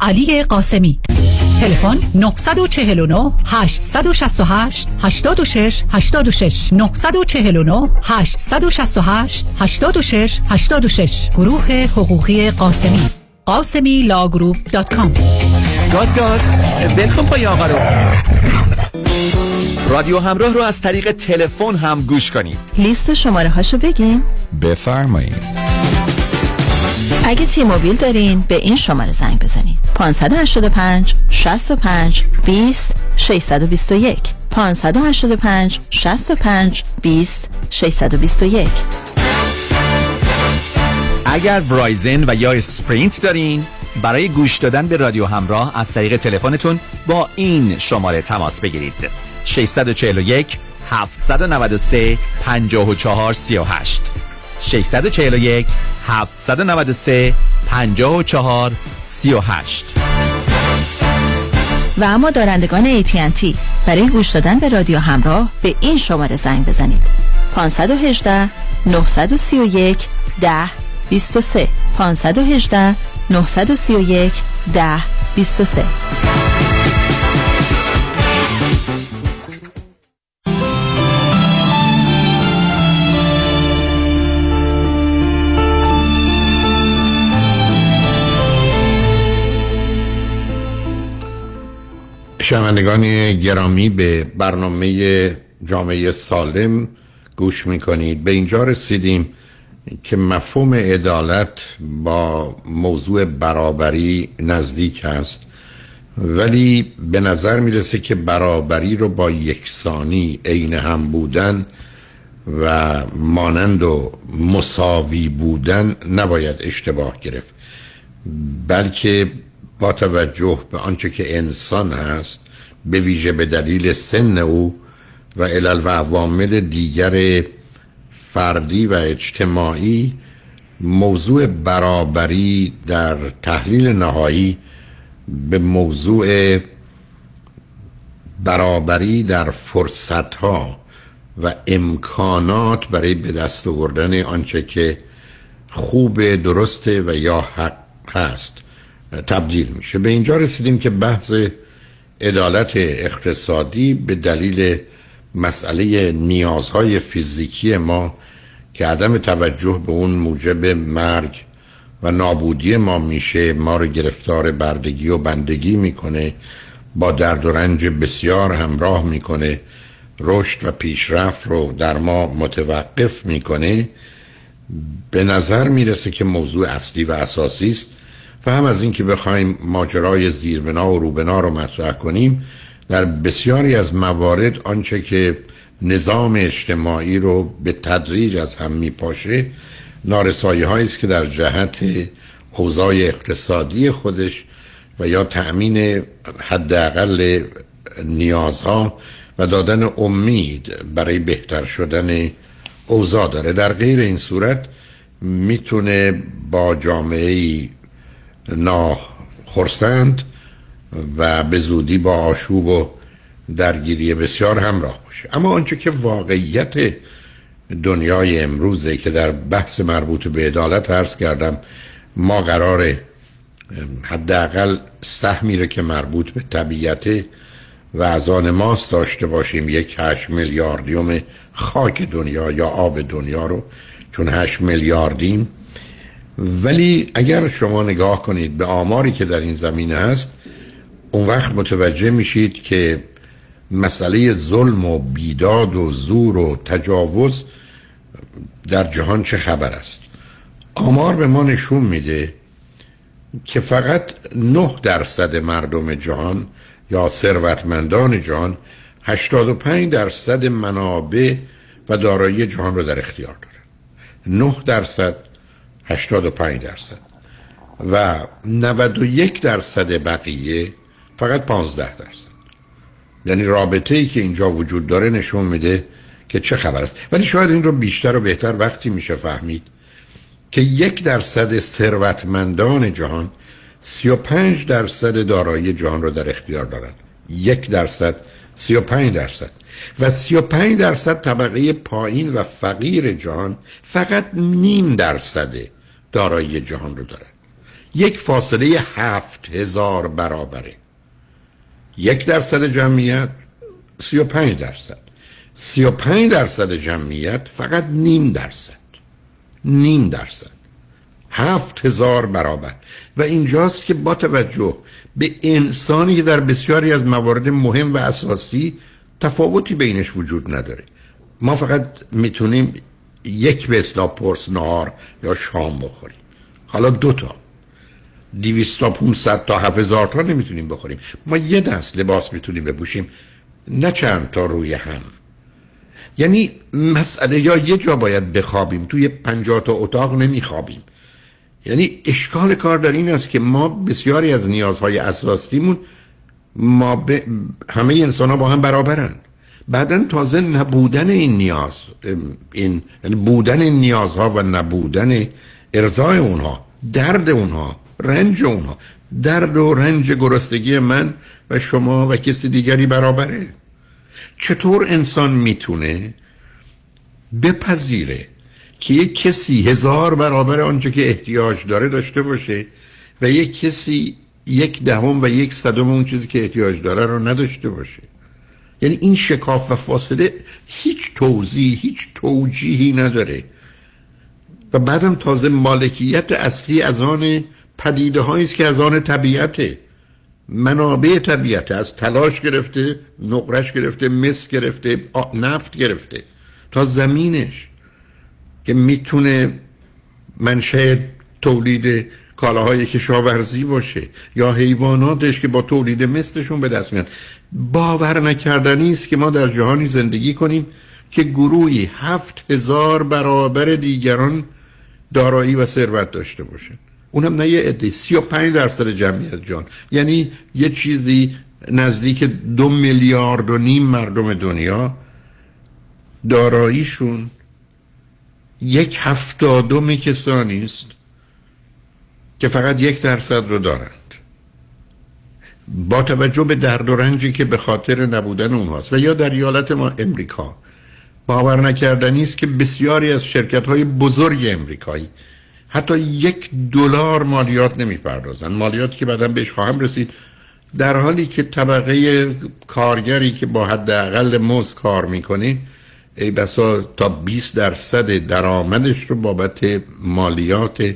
علی قاسمی. تلفن 949 868 86 86 949 868 86 86 گروه حقوقی قاسمی. Ghasemi Law Group dot com. گاز گاز. ول کن پای آقا رو. رادیو همراه رو از طریق تلفن هم گوش کنید. لیست شماره هاشو بگیم بفرمایید. اگه تی موبیل دارین به این شماره زنگ بزنید 585 65 20 621 585 65 20 621 اگر ورایزن و یا اسپرینت دارین برای گوش دادن به رادیو همراه از طریق تلفنتون با این شماره تماس بگیرید. 641 793 54 38 641 793 54 38 و اما دارندگان AT&T برای گوش دادن به رادیو همراه به این شماره زنگ بزنید. 518 931 10 23 518 931 10 23 شنوندگان گرامی به برنامه جامعه سالم گوش می‌کنید. به اینجا رسیدیم که مفهوم عدالت با موضوع برابری نزدیک است. ولی به نظر می‌رسه که برابری رو با یکسانی عین هم بودن و مانند و مساوی بودن نباید اشتباه گرفت. بلکه با توجه به آنچه که انسان هست به ویژه به دلیل سن او و علل و عوامل دیگر فردی و اجتماعی موضوع برابری در تحلیل نهایی به موضوع برابری در فرصت ها و امکانات برای به دست آوردن آنچه که خوب درسته و یا حق هست. تبدیل میشه. به اینجا رسیدیم که بحث عدالت اقتصادی به دلیل مسئله نیازهای فیزیکی ما که عدم توجه به اون موجب مرگ و نابودی ما میشه ما رو گرفتار بردگی و بندگی می‌کنه با درد و رنج بسیار همراه می‌کنه رشد و پیشرفت رو در ما متوقف می‌کنه. به نظر می‌رسه که موضوع اصلی و اساسی است. و هم از اینکه بخوایم ماجرای زیربنا و روبنا رو مطرح کنیم در بسیاری از موارد آنچه که نظام اجتماعی رو به تدریج از هم میپاشه نارسایی هایی است که در جهت اوضاع اقتصادی خودش و یا تأمین حداقل نیازها و دادن امید برای بهتر شدن اوضاع داره. در غیر این صورت می‌تونه با جامعه ناخرسند و به زودی با آشوب و درگیری بسیار همراه باشه. اما آنچه که واقعیت دنیای امروزه که در بحث مربوط به عدالت عرض کردم ما قرار حداقل سهمی رو که مربوط به طبیعت و از آن ماست داشته باشیم یک هشت میلیاردیوم خاک دنیا یا آب دنیا رو چون هشت میلیاردیم ولی اگر شما نگاه کنید به آماری که در این زمینه هست اون وقت متوجه میشید که مسئله ظلم و بیداد و زور و تجاوز در جهان چه خبر است؟ آمار به ما نشون میده که فقط 9 درصد مردم جهان یا ثروتمندان جهان 85 درصد منابع و دارایی جهان رو در اختیار دارن. 9 درصد 85 درصد. و 91 درصد بقیه فقط 15 درصد. یعنی رابطه ای که اینجا وجود داره نشون میده که چه خبر است. ولی شاید این رو بیشتر و بهتر وقتی میشه فهمید که یک درصد ثروتمندان جهان 35 درصد دارایی جهان رو در اختیار دارند. یک درصد 35 درصد. و 35 درصد طبقه پایین و فقیر جهان فقط نیم درصد دارایی جهان رو دارند یک فاصله هفت هزار برابره. یک درصد جمعیت 35 درصد. 35 درصد جمعیت فقط نیم درصد. نیم درصد. هفت هزار برابر. و اینجاست که با توجه به انسانی که در بسیاری از موارد مهم و اساسی تفاوتی بینش وجود نداره. ما فقط می‌تونیم یک به اصلاح پرس نهار یا شام بخوریم. حالا دو تا. دیویست تا 500 تا هزار تا نمی‌تونیم بخوریم. ما یه دست لباس می‌تونیم بپوشیم نه چند تا روی هم. یعنی مسئله یا یه جا باید بخوابیم توی پنجاه تا اتاق نمیخوابیم. یعنی اشکال کار در این است که ما بسیاری از نیازهای اساسیمون ما ب... همه انسان ها با هم برابرند بعدا تازه نبودن این نیاز این یعنی بودن این نیازها و نبودن ارزای اونها درد اونها رنج اونها. درد و رنج گرستگی من و شما و کسی دیگری برابره. چطور انسان می‌تونه بپذیره که یک کسی هزار برابر آنچه که احتیاج داره داشته باشه و یک کسی یک دهم و یک صدم اون چیزی که احتیاج داره رو نداشته باشه. یعنی این شکاف و فاصله هیچ توضیح هیچ توجیهی نداره. و بعدم تازه مالکیت اصلی از آن پدیده است که از آن طبیعته منابع طبیعت از تلاش گرفته نقرش گرفته مس گرفته نفت گرفته. تا زمینش که می‌تونه منشه تولید کالاهای کشاورزی باشه یا حیواناتش که با تولید مثلشون به دست میان. باور نکردنی است که ما در جهانی زندگی کنیم که گروهی هفت هزار برابر دیگران دارایی و ثروت داشته باشه اونم نه یه عده 35 درصد جمعیت جان یعنی یه چیزی نزدیک دو میلیارد و نیم مردم دنیا داراییشون یک هفتادم کسانی است. که فقط یک درصد رو دارند. با توجه به درد و رنجی که به خاطر نبودن اونهاست. و یا در ایالت ما امریکا. باور نکردنی است که بسیاری از شرکت های بزرگ امریکایی حتی یک دلار مالیات نمی‌پردازن مالیاتی که بعدا بهش خواهم رسید. در حالی که طبقه کارگری که با حداقل مزد کار می‌کنه ای بسا تا 20 درصد درآمدش رو بابت مالیات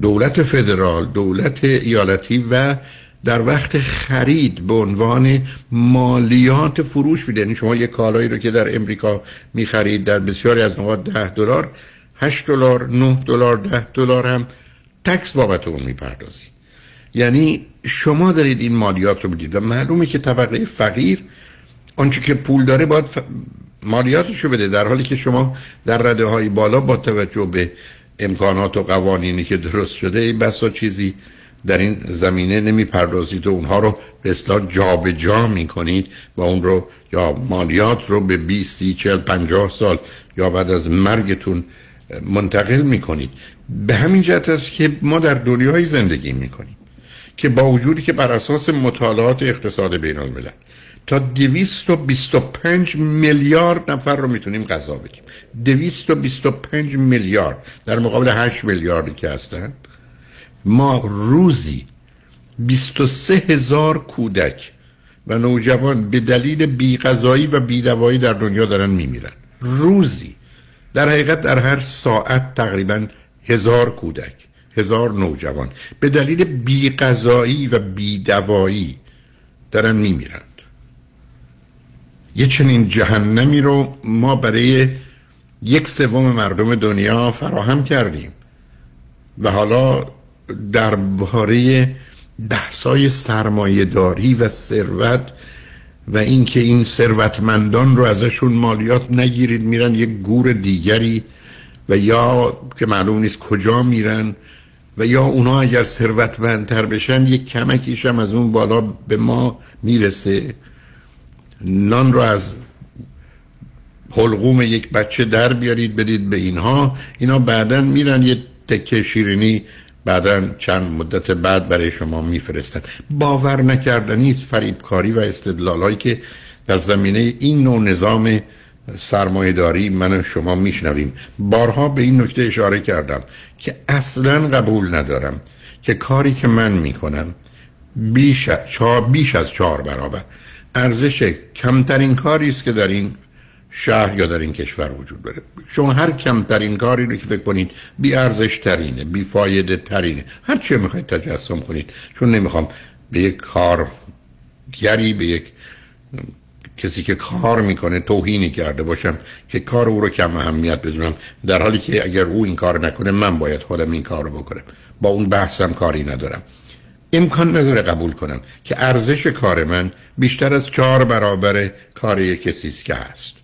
دولت فدرال دولت ایالتی و در وقت خرید به عنوان مالیات فروش میده. یعنی شما یک کالایی رو که در امریکا می‌خرید در بسیاری از نقاط 10 دلار 8 دلار 9 دلار 10 دلار هم تکس بابت اون می‌پردازید. یعنی شما دارید این مالیات رو بدید و معلومه که طبقه فقیر آنچه که پول داره باید مالیاتشو بده در حالی که شما در رده های بالا با توجه به امکانات و قوانینی که درست شده این بسا چیزی در این زمینه نمی پردازید و اونها رو به جا می کنید و اون رو یا مالیات رو به 20 30 40 50 سال یا بعد از مرگتون منتقل می کنید به همین جهت است که ما در دنیای زندگی می کنیم که با وجودی که بر اساس مطالعات اقتصاد بین الملل تا 225 میلیارد نفر رو می‌تونیم غذا بدیم 225 میلیارد. در مقابل 8 میلیاردی که هستن. ما روزی 23 هزار کودک و نوجوان به دلیل بیغذایی و بیدوایی در دنیا دارن میمیرن. روزی. در حقیقت در هر ساعت تقریبا هزار کودک هزار نوجوان به دلیل بیغذایی و بیدوایی دارن میمیرن. یه چنین جهنمی رو ما برای یک سوم مردم دنیا فراهم کردیم و حالا درباره بحثای سرمایه داری و ثروت و اینکه این ثروتمندان رو ازشون مالیات نگیرید میرن یک گور دیگری و یا که معلوم نیست کجا میرن و یا اونا اگر ثروتمندتر بشن یک کمکیش هم از اون بالا به ما می‌رسه. نان رو از حلقوم یک بچه در بیارید بدید به اینها. اینا بعدا میرن یه تکه شیرینی بعدا چند مدت بعد برای شما میفرستن. باور نکردنی است فریبکاری و استدلالایی که در زمینه این نوع نظام سرمایهداری من و شما میشنویم. بارها به این نکته اشاره کردم که اصلا قبول ندارم که کاری که من می‌کنم بیش, بیش از چهار برابر. ارزش کمترین کاری است که در این شهر یا در این کشور وجود داره. شما هر کمترین کاری رو که فکر کنید بی ارزش ترینه بی فایده ترینه. هر چه می‌خواید تجسم کنید. چون نمی‌خوام به یک کارگری به یک کسی که کار می‌کنه توهینی کرده باشم که کار او رو کم اهمیت بدونم. در حالی که اگر او این کار نکنه من باید خودم این کار رو بکنم. با اون بحثم کاری ندارم. امکان نداره قبول کنم که ارزش کار من بیشتر از چهار برابر کار کسی است. که هست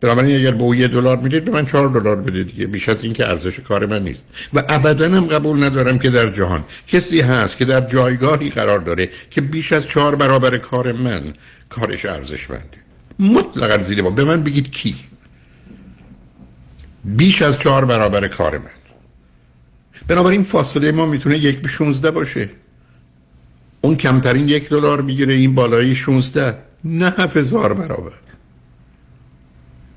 بنابراین اگر به او یه دلار می‌دید به من چهار دلار بدید دیگه. بیش از این که ارزش کار من نیست. و ابدا هم قبول ندارم که در جهان کسی هست که در جایگاهی قرار داره که بیش از چهار برابر کار من کارش ارزشمنده. مطلقا زیر ما به من بگید کی؟ بیش از چهار برابر کار من. بنابراین فاصله ما می‌تونه یک به 16 باشه. اون کمترین یک دلار می‌گیره این بالایی 16 نه هزار برابر.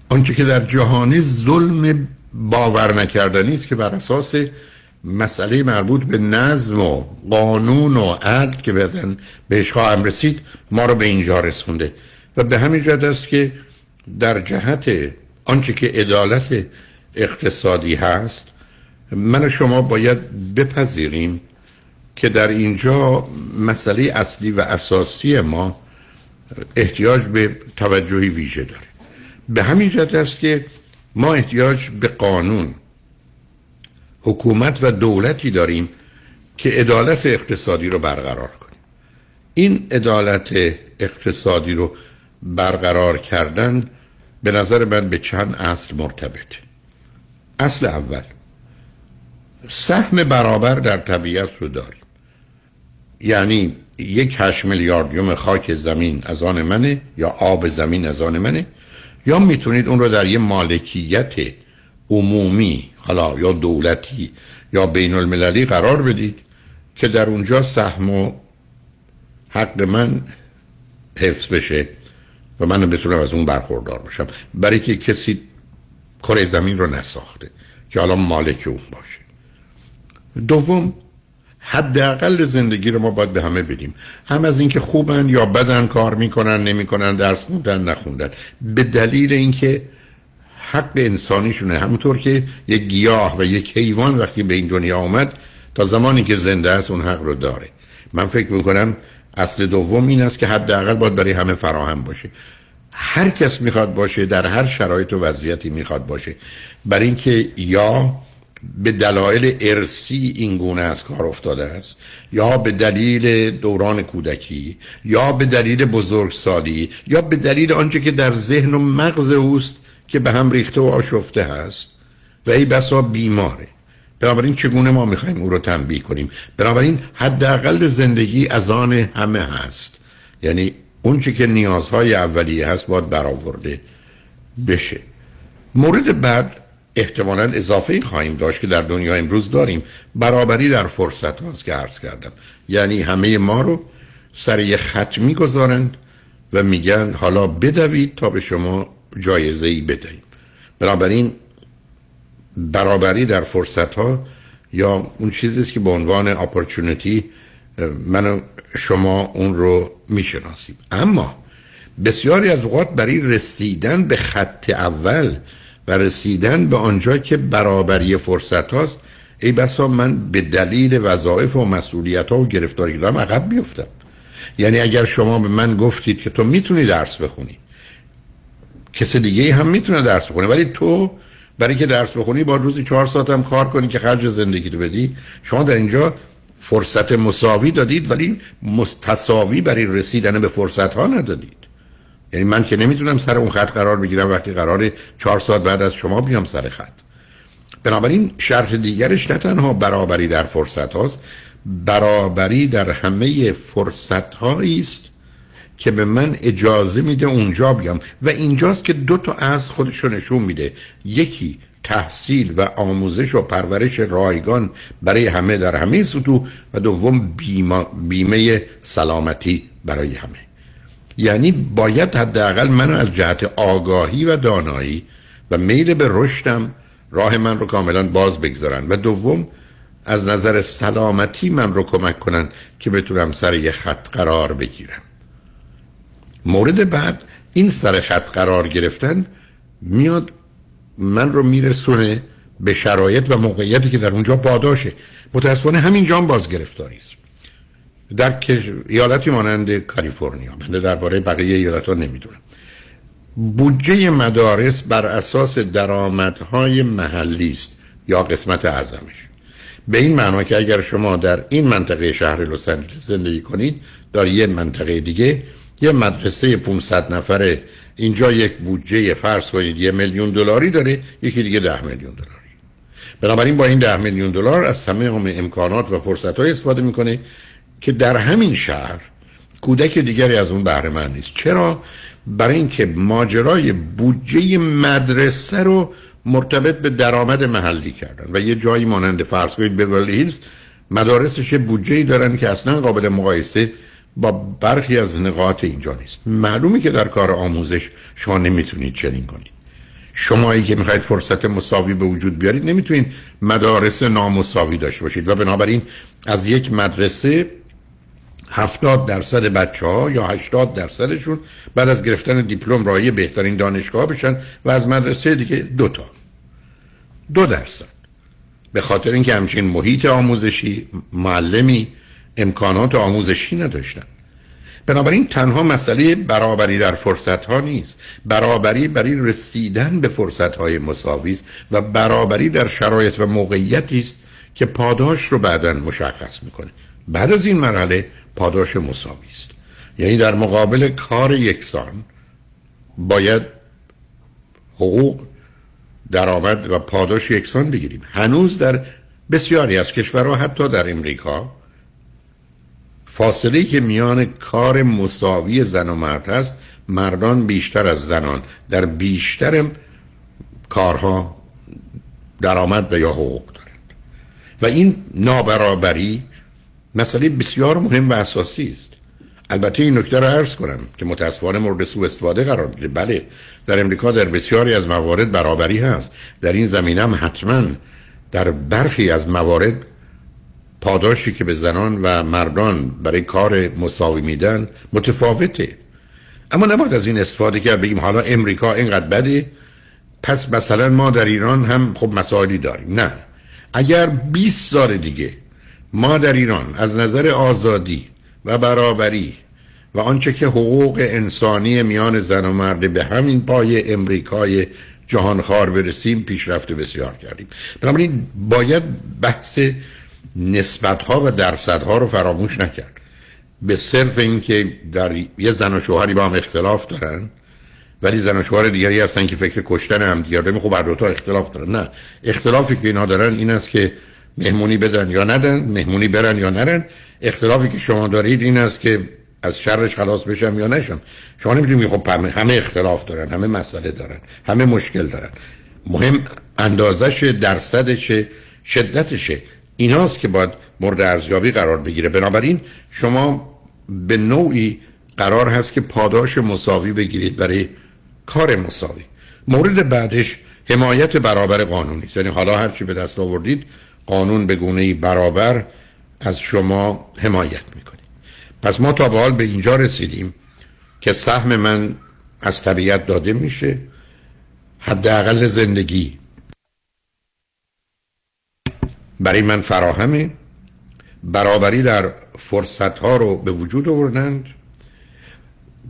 آنچه که در جهان ظلم باور نکردنی است که بر اساس مسئله مربوط به نظم و قانون و عدل که بعدن بهش خواهم رسید ما رو به اینجا رسونده. و به همین جهت است که در جهت آنچه که عدالت اقتصادی هست من و شما باید بپذیریم که در اینجا مسئله اصلی و اساسی ما احتیاج به توجهی ویژه داره. به همین جهت است که ما احتیاج به قانون حکومت و دولتی داریم که عدالت اقتصادی رو برقرار کنیم. این عدالت اقتصادی رو برقرار کردن به نظر من به چند اصل مرتبطه. اصل اول سهم برابر در طبیعت رو داریم. یعنی یک هشت میلیاردیوم خاک زمین از آن منه یا آب زمین از آن منه یا می‌تونید اون رو در یه مالکیت عمومی حالا یا دولتی یا بین المللی قرار بدید که در اونجا سهم و حق من حفظ بشه و من بتونم از اون برخوردار باشم. برای که کسی کره زمین رو نساخته که حالا مالک اون باشه. دوم حداقل زندگی رو ما باید به همه بدیم. هم از اینکه خوبن یا بدن کار می‌کنن نمی‌کنن درس خوندن نخوندن. به دلیل اینکه حق انسانیشونه. همونطور که یک گیاه و یک حیوان وقتی به این دنیا آمد تا زمانی که زنده است اون حق رو داره. من فکر می‌کنم اصل دوم این است که حداقل باید برای همه فراهم باشه. هر کس می‌خواد باشه در هر شرایط و وضعیتی می‌خواد باشه. برای اینکه یا به دلایل ارسی این گونه از کار افتاده است یا به دلیل دوران کودکی یا به دلیل بزرگسالی یا به دلیل آنچه که در ذهن و مغز اوست که به هم ریخته و آشفته هست. و ای بسا بیماره. بنابراین چگونه ما می‌خوایم او رو تنبیه کنیم؟ بنابراین حداقل زندگی از آن همه هست. یعنی اون که نیازهای اولیه هست باید برآورده بشه. مورد بعد احتمالا اضافه خواهیم داشت که در دنیا امروز داریم. برابری در فرصت هاست که عرض کردم. یعنی همه ما رو سر یه خط می‌گذارند و میگن حالا بدوید تا به شما جایزه ای بدهیم. بنابراین برابری در فرصت ها یا اون چیزی که به عنوان اپورتونتی من و شما اون رو می‌شناسیم. اما بسیاری از اوقات برای رسیدن به خط اول و رسیدن به آنجا که برابری فرصت هاست ای بسا من به دلیل وظایف و مسئولیت ها و گرفتاری دارم عقب بیفتم. یعنی اگر شما به من گفتید که تو می‌تونی درس بخونی کسی دیگه هم می‌تونه درس بخونه. ولی تو برای که درس بخونی با روزی چهار ساعت هم کار کنی که خرج زندگی رو بدی. شما در اینجا فرصت مساوی دادید ولی مستساوی برای رسیدن به فرصت ها ندادید. یعنی من که نمی‌تونم سر اون خط قرار بگیرم وقتی قرار چهار ساعت بعد از شما بیام سر خط. بنابراین شرط دیگرش نه تنها برابری در فرصت هاست برابری در همه فرصت است که به من اجازه میده اونجا بیام. و اینجاست که دو تا از خودش نشون میده. یکی تحصیل و آموزش و پرورش رایگان برای همه در همه سطوح و دوم بیمه سلامتی برای همه. یعنی باید حداقل من از جهت آگاهی و دانایی و میل به رشدم راه من رو کاملا باز بگذارن. و دوم از نظر سلامتی من رو کمک کنن که بتونم سر یه خط قرار بگیرم. مورد بعد این سر خط قرار گرفتن میاد من رو میرسونه به شرایط و موقعیتی که در اونجا پاداشه. متاسفانه همین جام باز گرفتاری در ایالتی مانند کالیفرنیا من درباره بقیه ایالت ها نمی‌دونم. بودجه مدارس بر اساس درآمدهای محلی است یا قسمت اعظمش. به این معنا که اگر شما در این منطقه شهر لس آنجلس زندگی کنید در یه منطقه دیگه یه مدرسه 500 نفره اینجا یک بودجه فرض کنید یه میلیون دلاری داره یکی دیگه ده میلیون دلاری. بنابراین با این ده میلیون دلار از همه هم امکانات و فرصت های استفاده می‌کنه که در همین شهر کودک دیگری از اون بهره من نیست. چرا؟ برای اینکه ماجرای بودجه مدرسه رو مرتبط به درآمد محلی کردن. و یه جایی مانند فرض کنید بیورلی هیلز مدارسش بودجه دارن که اصلا قابل مقایسه با برخی از نقاط اینجا نیست. معلومی که در کار آموزش شما نمی‌تونید چنین کنید. شمایی که می‌خواید فرصت مساوی به وجود بیارید نمی‌تونید مدارس نامساوی داشته باشید. و بنابراین از یک مدرسه هفتاد درصد بچه ها یا هشتاد درصدشون بعد از گرفتن دیپلم رای بهترین دانشگاه بشن و از مدرسه دیگه دوتا دو درصد. به خاطر اینکه همچین محیط آموزشی معلمی امکانات آموزشی نداشتن. بنابراین تنها مسئله برابری در فرصت ها نیست. برابری برای رسیدن به فرصت های مساوی است و برابری در شرایط و موقعیتی است که پاداش رو بعدا مشخص می‌کنه. بعد از این مرحله پاداش مساوی است. یعنی در مقابل کار یکسان باید حقوق درآمد و پاداش یکسان بگیریم. هنوز در بسیاری از کشورها حتی در امریکا فاصله که میان کار مساوی زن و مرد هست مردان بیشتر از زنان. در بیشتر کارها درآمد و یا حقوق دارند. و این نابرابری مسئله بسیار مهم و اساسی است. البته این نکته را عرض کنم که متاسفانه مورد سوء استفاده قرار می‌گیره بله در امریکا در بسیاری از موارد برابری هست. در این زمینه هم حتما در برخی از موارد پاداشی که به زنان و مردان برای کار مساوی میدن متفاوته. اما نباید از این استفاده کرد بگیم حالا امریکا اینقدر بده پس مثلا ما در ایران هم خب مسائلی داریم. نه. اگر 20 سال دیگه ما در ایران از نظر آزادی و برابری و آنچه که حقوق انسانی میان زن و مرد به همین پای امریکای جهانخوار برسیم پیشرفت بسیار کردیم. بنابراین باید بحث نسبت ها و درصد ها رو فراموش نکرد. به صرف اینکه در یه زن و شوهری با هم اختلاف دارن ولی زن و شوهر دیگری هستن که فکر کشتن هم دارن خب هر تا اختلاف دارن. نه اختلافی که اینا دارن این است که مهمونی بدن یا ندن مهمونی برن یا نرن. اختلافی که شما دارید این است که از شرش خلاص بشم یا نشم. شما نمی‌تونید خب همه اختلاف دارن همه مسئله دارن همه مشکل دارن. مهم اندازش درصدشه شدتشه ایناست که باید مورد ارزیابی قرار بگیره. بنابراین شما به نوعی قرار هست که پاداش مساوی بگیرید برای کار مساوی. مورد بعدش حمایت برابر قانونی یعنی حالا هرچی به دست آوردید قانون به گونه برابر از شما حمایت می‌کنه. پس ما تا به حال به اینجا رسیدیم که سهم من از طبیعت داده میشه. حداقل زندگی برای من فراهمه. برابری در فرصت ها رو به وجود آوردند.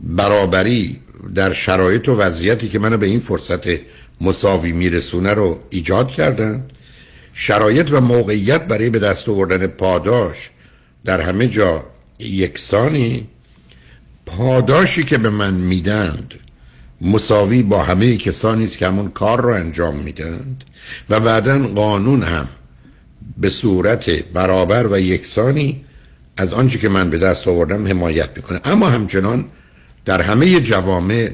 برابری در شرایط و وضعیتی که منو به این فرصت مساوی میرسونه رو ایجاد کردند. شرایط و موقعیت برای به دست آوردن پاداش در همه جا یکسانی. پاداشی که به من میدند مساوی با همه کسانی است که همون کار رو انجام میدند و بعدا قانون هم به صورت برابر و یکسانی از آنچه که من به دست آوردم حمایت می‌کنه. اما همچنان در همه جوامع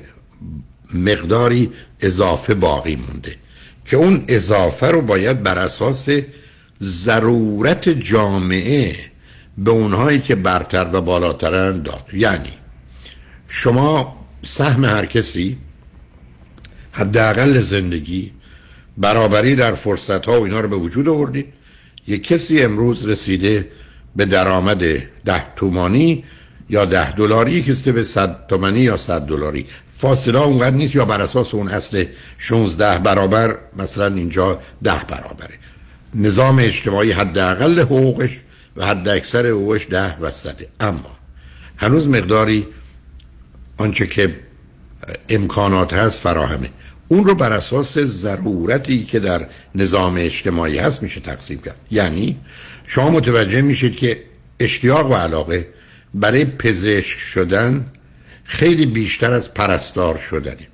مقداری اضافه باقی مونده. که اون اضافه رو باید بر اساس ضرورت جامعه به اونهایی که برتر و بالاترن داد. یعنی شما سهم هر کسی حداقل زندگی برابری در فرصت ها و اینا رو به وجود آوردید. یک کسی امروز رسیده به درآمد ده تومانی یا ده دلاری کسی به صد تومانی یا صد دلاری. فاصله اونقدر نیست یا بر اساس اون اصل 16 برابر مثلا اینجا ده برابره. نظام اجتماعی حداقل حقوقش و حد اکثر حقوقش ده و صده اما هنوز مقداری آنچه که امکانات هست فراهمه. اون رو بر اساس ضرورتی که در نظام اجتماعی هست میشه تقسیم کرد. یعنی شما متوجه میشید که اشتیاق و علاقه برای پزشک شدن خیلی بیشتر از پرستار شدنه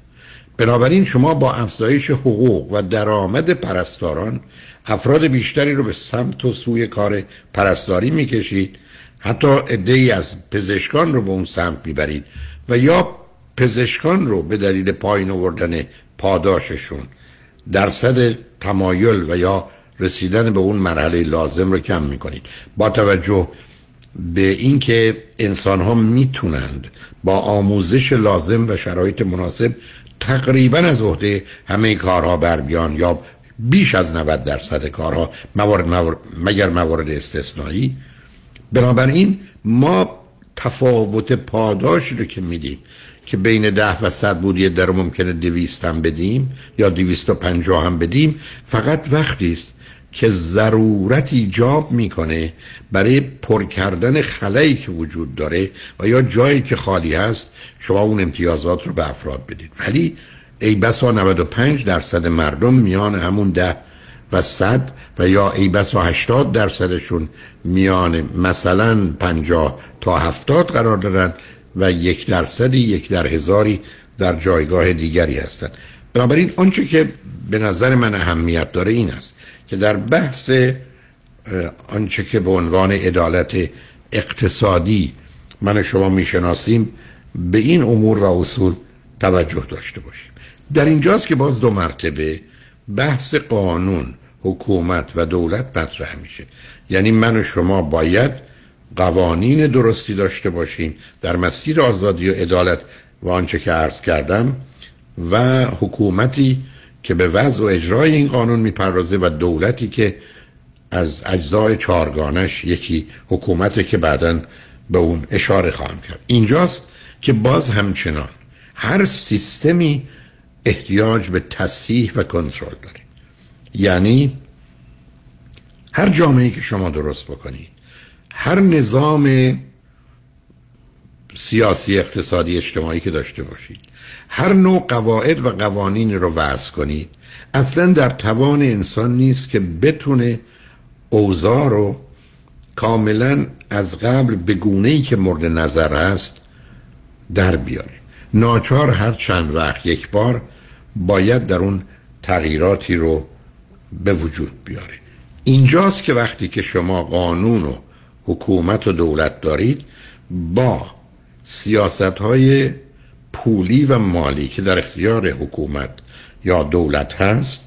بنابراین شما با افزایش حقوق و درآمد پرستاران افراد بیشتری رو به سمت و سوی کار پرستاری می‌کشید. حتی ای از پزشکان رو به اون سمت می‌برید و یا پزشکان رو به دلیل پایین آوردن پاداششون درصد تمایل و یا رسیدن به اون مرحله لازم رو کم می‌کنید. با توجه به اینکه انسان ها می‌تونند با آموزش لازم و شرایط مناسب تقریبا از عهده همه کارها بر بیان یا بیش از 90 درصد کارها موارد, موارد مگر موارد استثنایی. بنابراین ما تفاوت پاداش رو که میدیم که بین ده و صد بود یه در ممکنه دویست هم بدیم یا دویست و پنجاه هم بدیم فقط وقتی است که ضرورت ایجاب می‌کنه برای پر کردن خلایی که وجود داره و یا جایی که خالی هست شما اون امتیازات رو به افراد بدید. ولی ای بسا 95 درصد مردم میان همون ده و صد و یا ای بسا 80 درصدشون میان مثلا 50 تا 70 قرار دارن و یک درصدی یک در هزاری در جایگاه دیگری هستند بنابراین آنچه که به نظر من اهمیت داره این است که در بحث آنچه که به عنوان عدالت اقتصادی من شما می‌شناسیم به این امور و اصول توجه داشته باشیم. در اینجاست که باز دو مرتبه بحث قانون حکومت و دولت مطرح میشه. یعنی من و شما باید قوانین درستی داشته باشیم در مسیر آزادی و عدالت و آنچه که عرض کردم و حکومتی که به وضع و اجرای این قانون می‌پردازه و دولتی که از اجزای چارگانش یکی حکومت که بعدا به اون اشاره خواهم کرد. اینجاست که باز همچنان هر سیستمی احتیاج به تصحیح و کنترل داره. یعنی هر جامعه که شما درست بکنید هر نظام سیاسی اقتصادی اجتماعی که داشته باشید هر نوع قواعد و قوانین رو وضع کنید اصلا در توان انسان نیست که بتونه اوضاع رو کاملا از قبل به گونه ای که مورد نظر هست در بیاره. ناچار هر چند وقت یک بار باید در اون تغییراتی رو به وجود بیاره. اینجاست که وقتی که شما قانون و حکومت و دولت دارید با سیاست های پولی و مالی که در اختیار حکومت یا دولت هست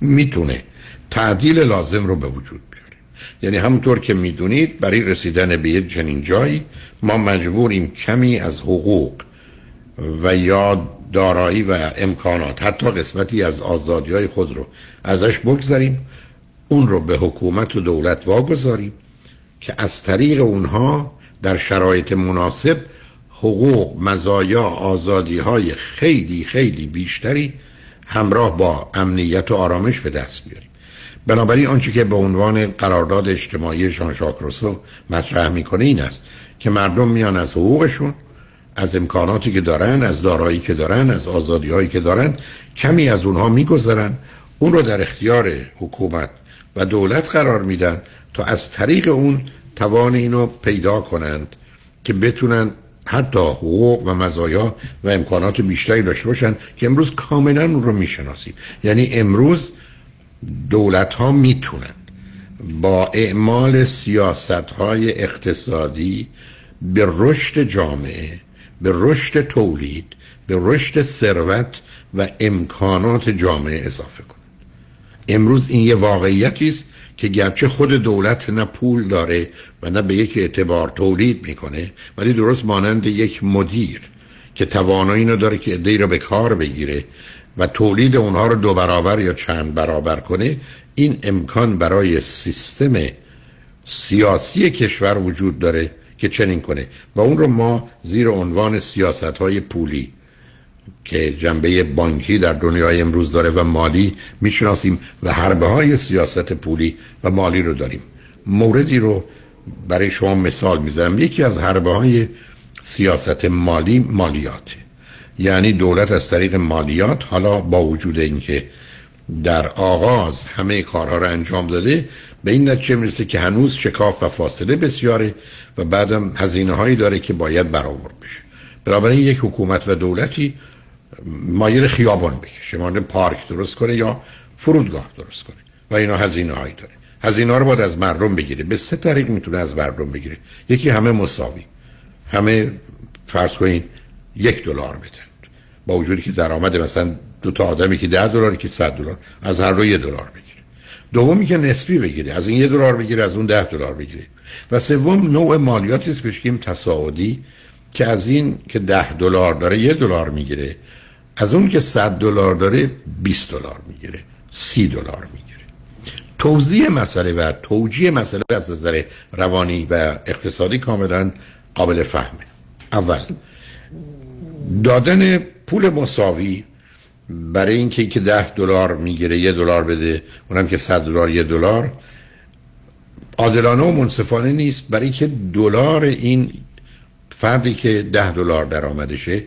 می‌تونه تعدیل لازم رو به وجود بیاره. یعنی همونطور که می‌دونید برای رسیدن به یک چنین جایی ما مجبوریم کمی از حقوق و یا دارایی و امکانات حتی قسمتی از آزادی های خود رو ازش بگذاریم اون رو به حکومت و دولت واگذاریم که از طریق اونها در شرایط مناسب حقوق مزایا آزادی های خیلی خیلی بیشتری همراه با امنیت و آرامش به دست بیاریم. بنابراین آنچه که به عنوان قرارداد اجتماعی شان روسو مطرح می‌کنه این است که مردم میان از حقوقشون از امکاناتی که دارن از دارایی که دارن از آزادی هایی که دارن کمی از اونها میگذرن اون رو در اختیار حکومت و دولت قرار میدن تا از طریق اون توان اینو پیدا کنند که بتونن حتی حقوق و مزایا و امکانات بیشتری داشته باشند که امروز کاملا رو می‌شناسیم. یعنی امروز دولت ها می‌تونن با اعمال سیاست های اقتصادی به رشد جامعه به رشد تولید به رشد ثروت و امکانات جامعه اضافه کنند امروز این یه واقعیتی است که گرچه خود دولت نه پول داره و نه به یک اعتبار تولید می‌کنه ولی درست مانند یک مدیر که توانایی اینو داره که ادهی رو به کار بگیره و تولید اونها رو دو برابر یا چند برابر کنه این امکان برای سیستم سیاسی کشور وجود داره که چنین کنه. و اون رو ما زیر عنوان سیاست های پولی که جنبه بانکی در دنیای امروز داره و مالی می‌شناسیم و حربه های سیاست پولی و مالی رو داریم. موردی رو برای شما مثال می‌زنم. یکی از حربه های سیاست مالی مالیاته یعنی دولت از طریق مالیات حالا با وجود اینکه در آغاز همه کارها رو انجام داده به این نتیجه می‌رسه که هنوز شکاف و فاصله بسیاره و بعدم هزینه هایی داره که باید برآورد بشه. بنابراین یک حکومت و دولتی مایر خیابان بکشه. مانند پارک درست کنه یا فرودگاه درست کنه. و اینا هزینه هایی داره. هزینه ها رو باید از مردم بگیره. به سه طریق می‌تونه از مردم بگیره. یکی همه مساوی. همه فرض کنید یک دلار بدن. با وجودی که درآمد مثلا دو تا آدمی که ده دلار که 100 دلار از هر دو یه دلار بگیره. دومی که نسبی بگیره. از این یه دلار بگیره از اون ده دلار بگیره. و سوم نوع مالیاتی است بهش تصاعدی که از این که ده دلار داره یه دلار می‌گیره. از اون که 100 دلار داره 20 دلار می‌گیره 30 دلار می‌گیره. توضیح مسئله و توجیه مسئله از نظر روانی و اقتصادی کاملا قابل فهمه. اول دادن پول مساوی برای اینکه که ده دلار می‌گیره یه دلار بده اونم که صد دلار یه دلار عادلانه و منصفانه نیست. برای که دلار این فردی که ده دلار درآمدشه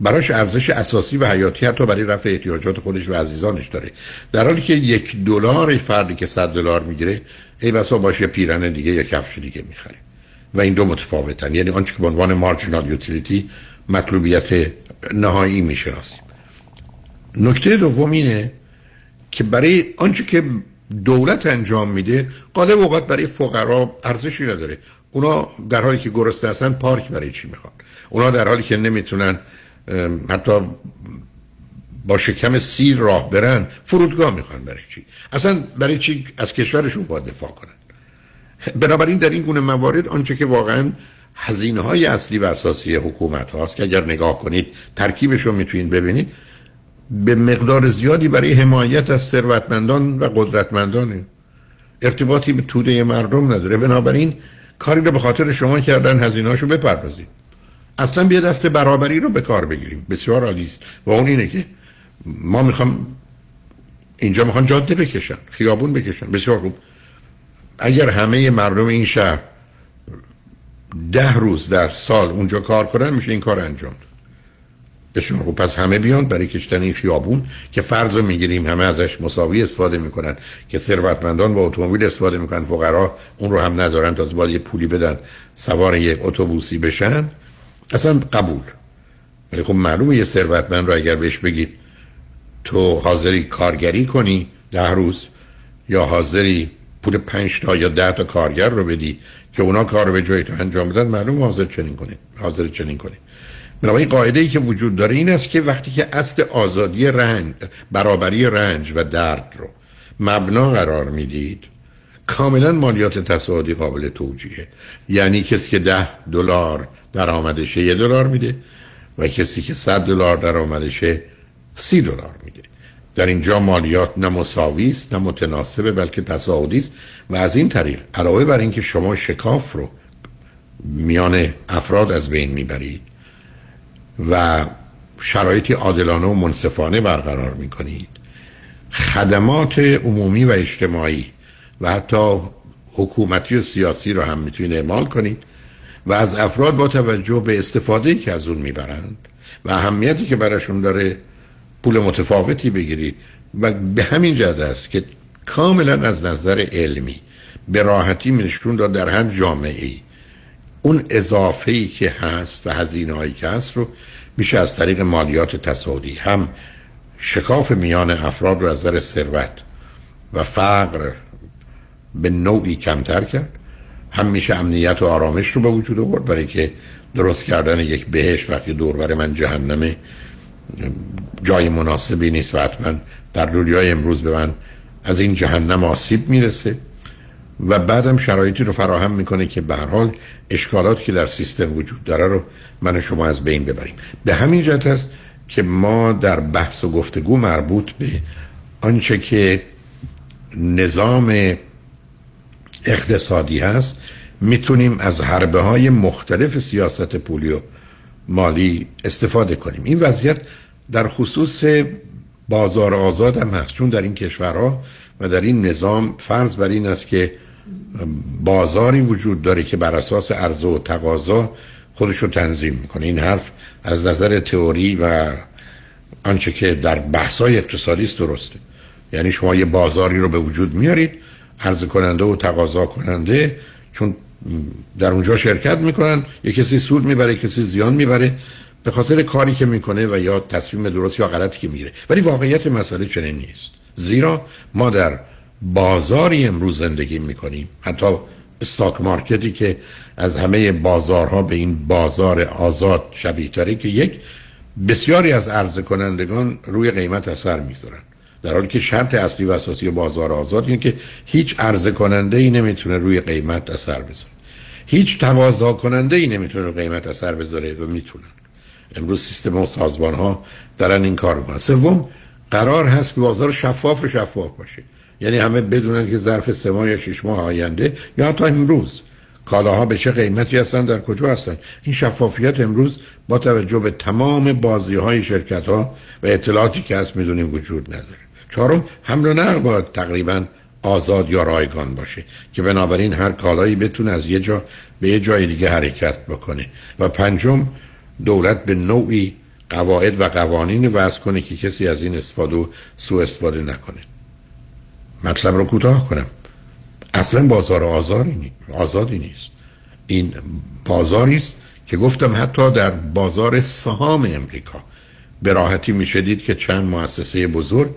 براش ارزش اساسی و حیاتی حتی برای رفع احتیاجات خودش و عزیزانش داره. در حالی که یک دلار فردی که صد دلار می‌گیره ای بسا باشه پیرن دیگه یا کفش دیگه می‌خره. و این دو متفاوتن. یعنی آنچه که به عنوان مارجینال یوتیلیتی مطلوبیت نهایی می‌شناسیم. نکته دوم اینه که برای آنچه که دولت انجام میده غالب اوقات برای فقرا ارزشی نداره. اونا در حالی که گرسنه هستن پارک برای چی می‌خوان؟ اونا در حالی که نمی‌تونن حتی با شکم سیر راه برن فرودگاه می‌خوان برای چی؟ اصلا برای چی از کشورشون باید دفاع کنن؟ بنابراین در این گونه موارد آنچه که واقعا هزینه های اصلی و اساسی حکومت هاست که اگر نگاه کنید ترکیبش رو می‌تونید ببینید به مقدار زیادی برای حمایت از ثروتمندان و قدرتمندانه. ارتباطی به توده مردم نداره. بنابراین کاری رو به خاطر شما کردن هزینه‌اشو بپردازید. اصلا بیا دست برابری رو به کار بگیریم. بسیار عالی است. و اون اینه که ما می‌خوام اینجا می‌خوان جاده بکشن خیابون بکشن. بسیار خوب. اگر همه مردم این شهر ده روز در سال اونجا کار کنن میشه این کار انجام داد. بسیار خوب. پس همه بیان برای کشتن این خیابون که فرض رو می‌گیریم همه ازش مساوی استفاده می‌کنن که ثروتمندان با اتومبیل استفاده می‌کنن فقرا اون رو هم ندارن تا باید یه پولی بدن سوار یک اتوبوسی بشن. اصلا قبول. ولی خب معلومه یه ثروتمند رو اگر بهش بگید تو حاضری کارگری کنی ده روز یا حاضری پول پنج تا یا ده تا کارگر رو بدی که اونا کار رو به جای تو انجام بدن معلوم حاضر چنین کنه حاضر چنین کنه بنابراین قاعده ای که وجود داره این است که وقتی که اصل آزادی رنج برابری رنج و درد رو مبنا قرار می‌دید کاملا مالیات تصاعدی قابل توجیه یعنی کسی که ده دلار درآمدشه یه دلار میده و کسی که صد دلار درآمدشه سی دلار میده. در اینجا مالیات نه مساوی است نه متناسبه بلکه تصاعدی است و از این طریق علاوه بر اینکه شما شکاف رو میان افراد از بین می‌برید و شرایطی عادلانه و منصفانه برقرار می‌کنید خدمات عمومی و اجتماعی و حتی حکومتی و سیاسی رو هم می‌تونید اعمال کنید. و از افراد با توجه به استفاده که از اون می‌برند و اهمیتی که براشون داره پول متفاوتی بگیرید و به همین جهت است که کاملا از نظر علمی به راحتی نشون داد در هر جامعه ای اون اضافه ای که هست و هزینه هایی که هست رو میشه از طریق مالیات تصاعدی هم شکاف میان افراد رو از نظر ثروت و فقر به نوعی کمتر کرد هم میشه امنیت و آرامش رو به وجود آورد برای که درست کردن یک بهش وقتی دور بر من جهنم جای مناسبی نیست و حتما در دنیای امروز به من از این جهنم آسیب می‌رسه. و بعدم شرایطی رو فراهم می‌کنه که به هر حال اشکالاتی که در سیستم وجود داره رو من شما از بین ببریم. به همین جهت است که ما در بحث و گفتگو مربوط به آنچه که نظام اقتصادی هست می‌تونیم از حربه های مختلف سیاست پولی و مالی استفاده کنیم. این وضعیت در خصوص بازار آزاد هم هست چون در این کشورها و در این نظام فرض بر این است که بازاری وجود داره که بر اساس عرضه و تقاضا خودش رو تنظیم می‌کنه. این حرف از نظر تئوری و آنچه که در بحثای اقتصادی است درسته. یعنی شما یه بازاری رو به وجود میارید عرضه کننده و تقاضا کننده چون در اونجا شرکت می‌کنن یه کسی سود می‌بره کسی زیان می‌بره. به خاطر کاری که می‌کنه و یا تصمیم درست یا غلطی که میره ولی واقعیت مسئله چنین نیست. زیرا ما در بازاری امروز زندگی می‌کنیم. حتی استاک مارکتی که از همه بازارها به این بازار آزاد شبیه تره که یک بسیاری از عرضه کنندگان روی قیمت اثر می‌ذارن. در حالی که شرط اصلی و اساسی بازار آزاد اینه که هیچ عرضه کننده ای نمی‌تونه روی قیمت اثر بذاره. هیچ تقاضا کننده ای نمی‌تونه روی قیمت اثر بذاره و می‌تونن. امروز سیستم و سازمان ها دارن این کار می‌کنن. سوم قرار هست که بازار شفاف و شفاف باشه. یعنی همه بدونن که ظرف سه ماه یا شش ماه آینده یا حتی امروز کالاها به چه قیمتی هستن در کجا هستن. این شفافیت امروز با توجه به تمام بازی های شرکت ها و اطلاعاتی که هست می‌دونیم وجود نداره. چهارم حمل و نقل باید تقریبا آزاد یا رایگان باشه که بنابراین هر کالایی بتونه از یه جا به یه جای دیگه حرکت بکنه. و پنجم دولت به نوعی قواعد و قوانین وضع کنه که کسی از این استفاده و سوء استفاده نکنه. مطلب رو کوتاه کنم. اصلا بازار آزاری آزادی نیست. این بازاری است که گفتم حتی در بازار سهام امریکا. به راحتی میشه دید که چند مؤسسه بزرگ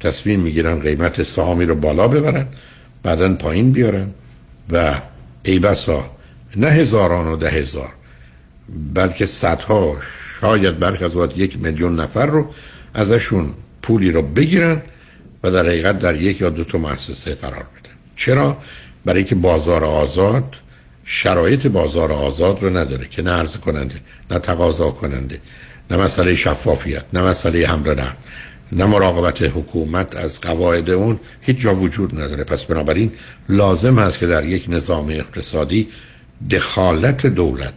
تصمیم می‌گیرن قیمت سهامی رو بالا ببرن بعدا پایین بیارن و ای بسا نه هزاران و ده هزار بلکه صدها شاید برخ از یک میلیون نفر رو ازشون پولی رو بگیرن و در حقیقت در یک یا دو تا مؤسسه قرار بدن. چرا؟ برای که بازار آزاد شرایط بازار آزاد رو نداره که نه عرض کننده نه تقاضا کننده نه مسئله شفافیت نه مسئله حمل نه نه مراقبت حکومت از قواعد اون هیچ جا وجود نداره. پس بنابراین لازم هست که در یک نظام اقتصادی دخالت دولت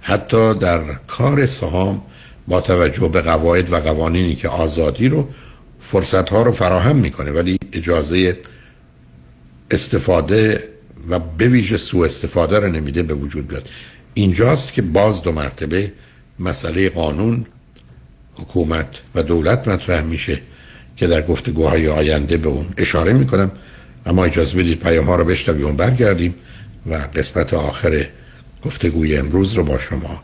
حتی در کار سهام با توجه به قواعد و قوانینی که آزادی رو فرصت ها رو فراهم می‌کنه. ولی اجازه استفاده و به ویژه سوء استفاده رو نمیده به وجود بیاد. اینجاست که باز دو مرتبه مسئله قانون حکومت و دولت مطرح میشه که در گفتگوهای آینده به اون اشاره می‌کنم. اما اجازه بدید پیام ها رو بشنویم برگردیم و قسمت آخر گفتگوی امروز رو با شما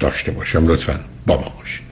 داشته باشم. لطفا با ما باشید.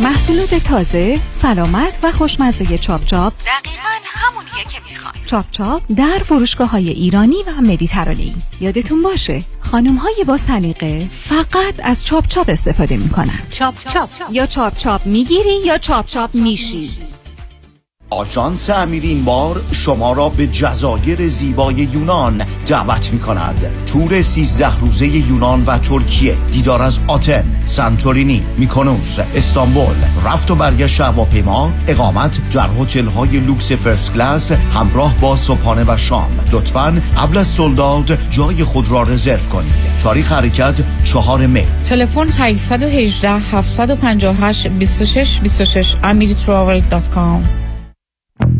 محصولات تازه، سلامت و خوشمزه چاپ چاپ. دقیقا همونیه که می‌خوای چاپ چاپ در فروشگاه های ایرانی و مدیترانه‌ای یادتون باشه خانم های با سلیقه فقط از چاپ چاپ استفاده می‌کنن. چاپ چاپ. یا چاپ چاپ می‌گیری یا چاپ چاپ میشی. آژانس امیری این بار شما را به جزایر زیبای یونان دعوت می کند تور 13 روزه یونان و ترکیه دیدار از آتن، سانتورینی، میکونوس، استانبول. رفت و برگشت هواپیما اقامت در هتل های لوکس first class همراه با صبحانه و شام. لطفا قبل از sold out جای خود را رزرو کنید. تاریخ حرکت چهار می. تلفن 818 758 26 26 amiritravel.com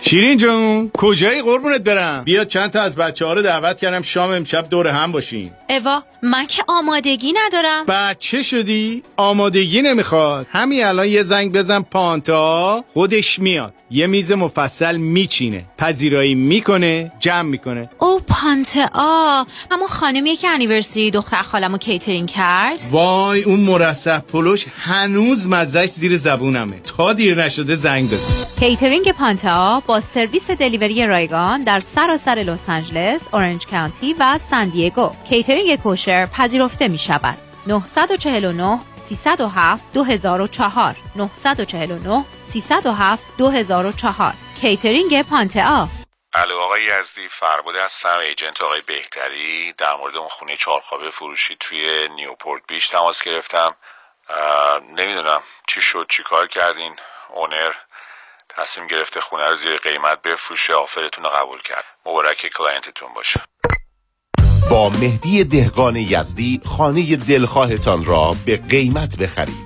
شیرین جون کجایی؟ قربونت برم. بیا چند تا از بچه ها رو دعوت کردم شام امشب دور هم باشین اوا من که آمادگی ندارم. بچه شدی؟ آمادگی نمی‌خواد. همین الان یه زنگ بزن پانتا خودش میاد. یه میز مفصل میچینه. پذیرایی می‌کنه جمع می‌کنه. او پانتا همون خانمیه که anniversary دختر خالمو کیترینگ کرد؟ وای اون مرصع پلوش هنوز مزش زیر زبونمه. تا دیر نشده زنگ بزن. کیترینگ پانتا با سرویس delivery رایگان در سراسر لس آنجلس، اورنج کانتی و سان دیگو. catering kosher پذیرفته می شود. 949 307 2004 949 307 2004 کیترینگ پانتا الو آقای یزدی فربود هستم agent آقای بهتری. در مورد اون خونه چهارخوابه فروشی توی نیوپورت بیچ تماس گرفتم. نمی‌دونم چی شد چی کار کردین owner؟ تصمیم گرفته خونه رو زیر قیمت بفروشه offer تون رو قبول کرد. مبارک client تون باشه. با مهدی دهقان یزدی خانه دلخواهتان را به قیمت بخرید.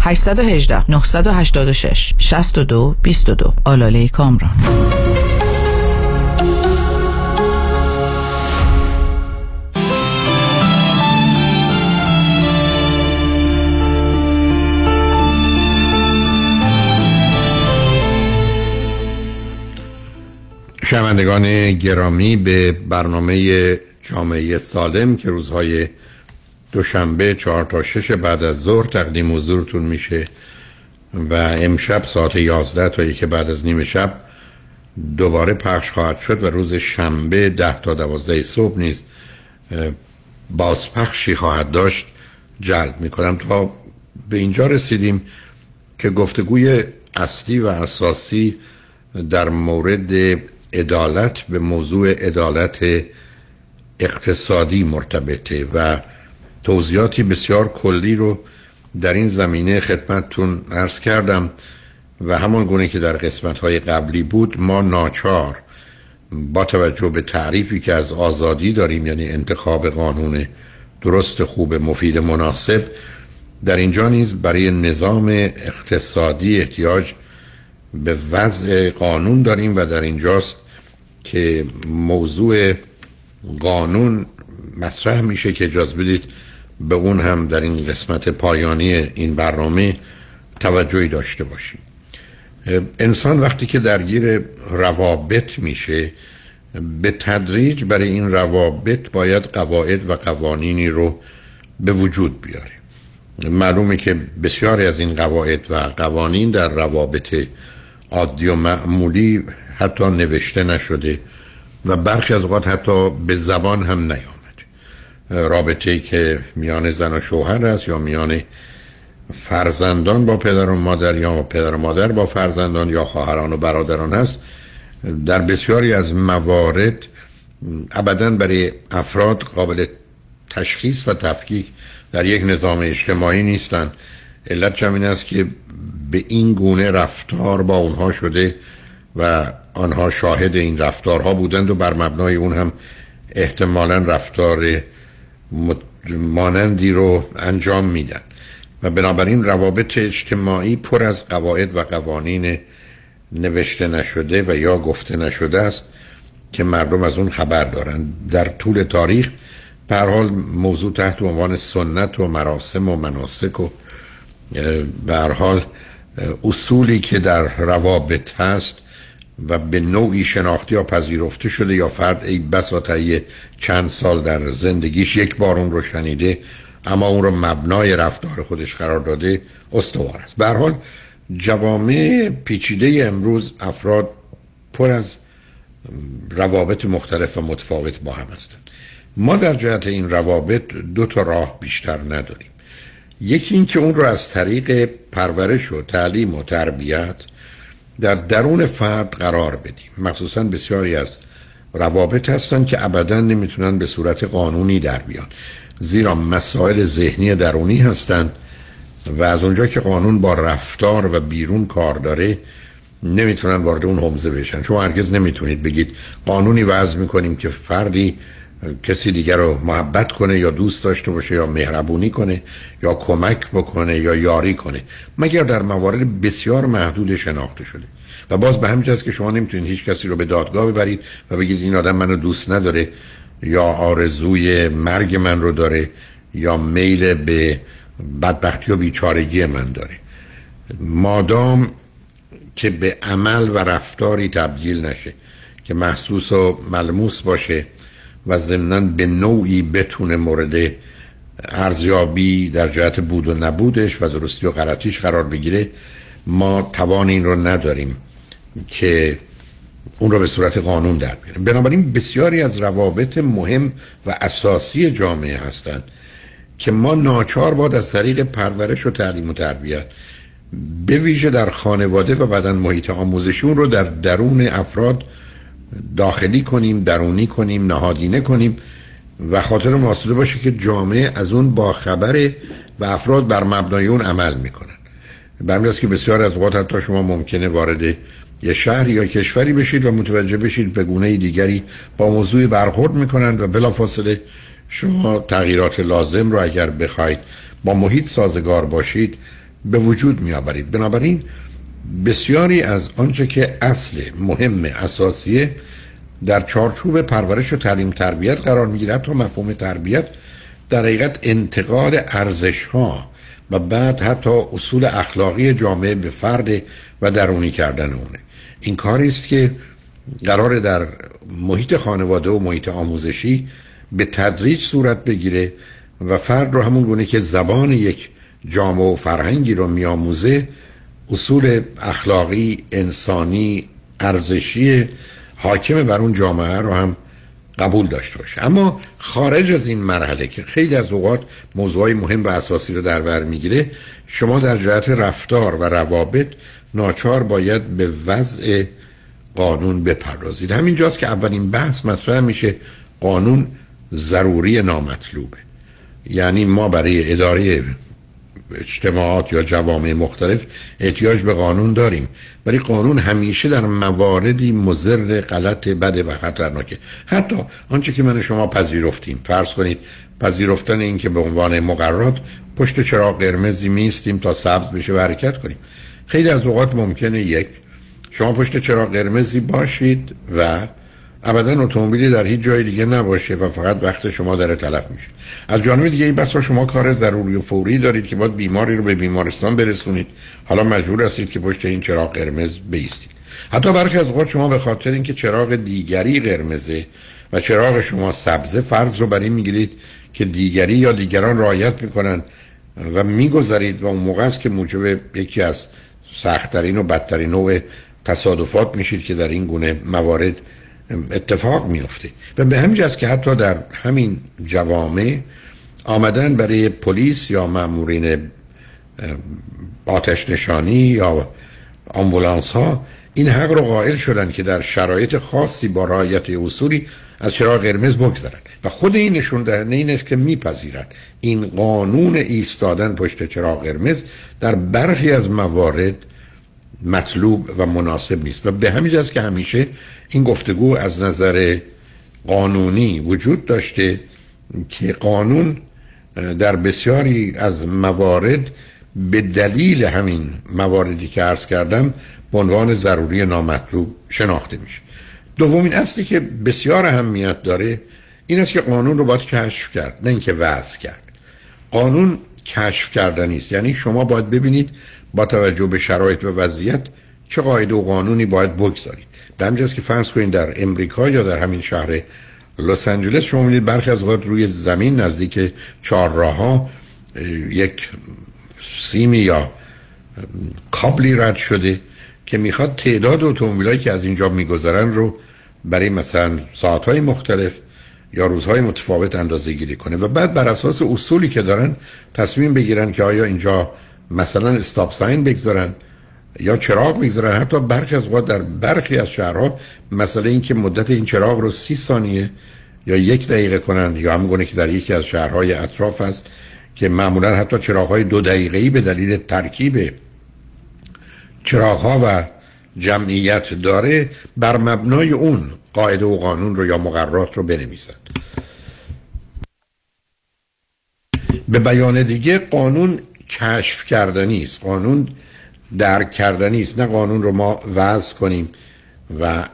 818 986 62 22 آلاله کامران. شنوندگان گرامی به برنامه جامعه سالم که روزهای دوشنبه چهار تا شش بعد از ظهر تقدیم حضورتون میشه و امشب ساعت 11 تا یک بعد از نیم شب دوباره پخش خواهد شد و روز شنبه ده تا دوازده صبح نیز بازپخشی خواهد داشت جلب می‌کنم تا به اینجا رسیدیم که گفتگوی اصلی و اساسی در مورد عدالت به موضوع عدالت اقتصادی مرتبطه و توضیحاتی بسیار کلی رو در این زمینه خدمتتون عرض کردم و همان گونه که در قسمت های قبلی بود ما ناچار با توجه به تعریفی که از آزادی داریم یعنی انتخاب قانون درست خوب مفید مناسب در اینجا نیز برای نظام اقتصادی احتیاج به وضع قانون داریم و در اینجاست که موضوع قانون مطرح میشه که اجازه بدید به اون هم در این قسمت پایانی این برنامه توجهی داشته باشیم. انسان وقتی که درگیر روابط میشه به تدریج برای این روابط باید قواعد و قوانینی رو به وجود بیاره. معلومه که بسیاری از این قواعد و قوانین در روابط عادی و معمولی حتی نوشته نشده و برخی از اوقات حتی به زبان هم نیامد رابطه که میان زن و شوهر است یا میان فرزندان با پدر و مادر یا پدر و مادر با فرزندان یا خواهران و برادران هست در بسیاری از موارد ابدا برای افراد قابل تشخیص و تفکیک در یک نظام اجتماعی نیستند. علت این است که به این گونه رفتار با اونها شده و آنها شاهد این رفتارها بودند و بر مبنای اون هم احتمالا رفتار مانندی رو انجام میدن. و بنابراین روابط اجتماعی پر از قواعد و قوانین نوشته نشده و یا گفته نشده است که مردم از اون خبر دارن. در طول تاریخ به حال موضوع تحت عنوان سنت و مراسم و مناسک و به حال اصولی که در روابط هست و به نوعی شناختی یا پذیرفته شده یا فرد ای بسا چند سال در زندگیش یک بار اون رو شنیده اما اون رو مبنای رفتار خودش قرار داده استوار است. به حال جوامع پیچیده امروز افراد پر از روابط مختلف و متفاوت با هم هستند. ما در جهت این روابط دو تا راه بیشتر نداریم. یکی این که اون رو از طریق پرورش و تعلیم و تربیت در درون فرد قرار بدیم. مخصوصا بسیاری از روابط هستن که ابدا نمی‌تونن به صورت قانونی در بیان. زیرا مسائل ذهنی درونی هستند و از اونجا که قانون با رفتار و بیرون کار داره نمی‌تونن وارد اون حوزه بشن. شما هرگز نمی‌تونید بگید قانونی وضع می‌کنیم که فردی کسی دیگر رو محبت کنه یا دوست داشته باشه یا مهربونی کنه یا کمک بکنه یا یاری کنه مگر در موارد بسیار محدود شناخته شده. و باز به همین که شما نمی‌تونید هیچ کسی رو به دادگاه ببرید و بگید این آدم منو دوست نداره یا آرزوی مرگ من رو داره یا میل به بدبختی و بیچارگی من داره. مادام که به عمل و رفتاری تبدیل نشه که محسوس و ملموس باشه و ضمنا به نوعی بتونه مورد ارزیابی در جهت بود و نبودش و درستی و غلطیش قرار بگیره. ما توان این رو نداریم که اون رو به صورت قانون در بیاریم. بنابراین بسیاری از روابط مهم و اساسی جامعه هستند که ما ناچار باد از طریق پرورش و تعلیم و تربیت به ویژه در خانواده و بعدا محیط آموزشون رو در درون افراد داخلی کنیم درونی کنیم نهادینه کنیم و خاطر محاسبه باشه که جامعه از اون باخبره و افراد بر مبنای اون عمل می‌کنن. به که بسیار از اوقات حتی شما ممکنه وارد یه شهر یا کشوری بشید و متوجه بشید به گونه دیگری با موضوع برخورد می‌کنند و بلافاصله شما تغییرات لازم رو اگر بخواید با محیط سازگار باشید به وجود میآورید. بنابراین بسیاری از آنچه که اصل مهم اساسیه در چارچوب پرورش و تعلیم تربیت قرار می‌گیرد تا مفهوم تربیت در حقیقت انتقال ارزش ها و بعد حتی اصول اخلاقی جامعه به فرد و درونی کردن اونه. این کاری است که قرار در محیط خانواده و محیط آموزشی به تدریج صورت بگیره و فرد رو همون گونه که زبان یک جامعه و فرهنگی رو میآموزه اصول اخلاقی انسانی ارزشی حاکم بر اون جامعه رو هم قبول داشته باشه. اما خارج از این مرحله که خیلی از اوقات موضوعی مهم و اساسی رو در بر می‌گیره شما در جهت رفتار و روابط ناچار باید به وضع قانون بپردازید. همینجاست که اولین بحث مطرح میشه قانون ضروری نامطلوبه. یعنی ما برای اداره اجتماعات یا جوامع مختلف احتیاج به قانون داریم. ولی قانون همیشه در مواردی مزر غلط بده و خطرناکه. حتی آنچه که من شما پذیرفتیم. فرض کنید پذیرفتن این که به عنوان مقررات پشت چراغ قرمزی میستیم تا سبز بشه و حرکت کنیم. خیلی از اوقات ممکنه یک شما پشت چراغ قرمزی باشید و ابدا اتومبیلی در هیچ جای دیگه نباشه و فقط وقت شما داره تلف میشه. از جانب دیگه این بسا شما کار ضروری و فوری دارید که باید بیماری رو به بیمارستان برسونید. حالا مجبور هستید که پشت این چراغ قرمز بیستید. حتی برخی از اوقات شما به خاطر اینکه چراغ دیگری قرمزه و چراغ شما سبزه فرض رو بر این می‌گیرید که دیگری یا دیگران رعایت می‌کنن و می‌گذارید و اون موقع است که موجب یکی از سختترین و بدترین نوع تصادفات میشید که در این گونه موارد اتفاق میفته و به همین که حتی در همین جوامع آمدن برای پلیس یا مامورین آتش نشانی یا آمبولانس ها این حق رو قائل شدن که در شرایط خاصی با رعایت اصولی از چراغ قرمز بگذرن. و خود این نشون دهنده این است که میپذیرند این قانون ایستادن پشت چراغ قرمز در برخی از موارد مطلوب و مناسب نیست. و به همین است که همیشه این گفتگو از نظر قانونی وجود داشته که قانون در بسیاری از موارد به دلیل همین مواردی که عرض کردم به عنوان ضروری نامطلوب شناخته میشه. دومین اصلی که بسیار اهمیت داره این است که قانون رو باید کشف کرد نه اینکه وضع کرد. قانون کشف کردنی است. یعنی شما باید ببینید با توجه به شرایط و وضعیت چه قاعده و قانونی باید بگذارید. به همینجاست که فرض کنید در امریکا یا در همین شهر لس آنجلس شما می‌دید برخی از اوقات روی زمین نزدیک چهار راه ها یک سیمی یا کابلی رد شده که می‌خواد تعداد اتومبیلایی که از اینجا میگذرن رو برای مثلا ساعتهای مختلف یا روزهای متفاوت اندازه گیری کنه و بعد بر اساس اصولی که دارن تصمیم بگیرن که آیا اینجا مثلا استاپ ساین بگذارن یا چراغ می‌گذارن حتی برخی از در برخی از شهرها مثلا اینکه مدت این چراغ رو سی ثانیه یا یک دقیقه کنن یا همون که در یکی از شهرهای اطراف است که معمولا حتی چراغ دو دقیقه به دلیل ترکیب چراغ و جمعیت داره بر مبنای اون قاعده و قانون رو یا مقررات رو بنویسند به بیان دیگه قانون کشف کردنی است قانون درک کردنی است نه قانون رو ما وضع کنیم و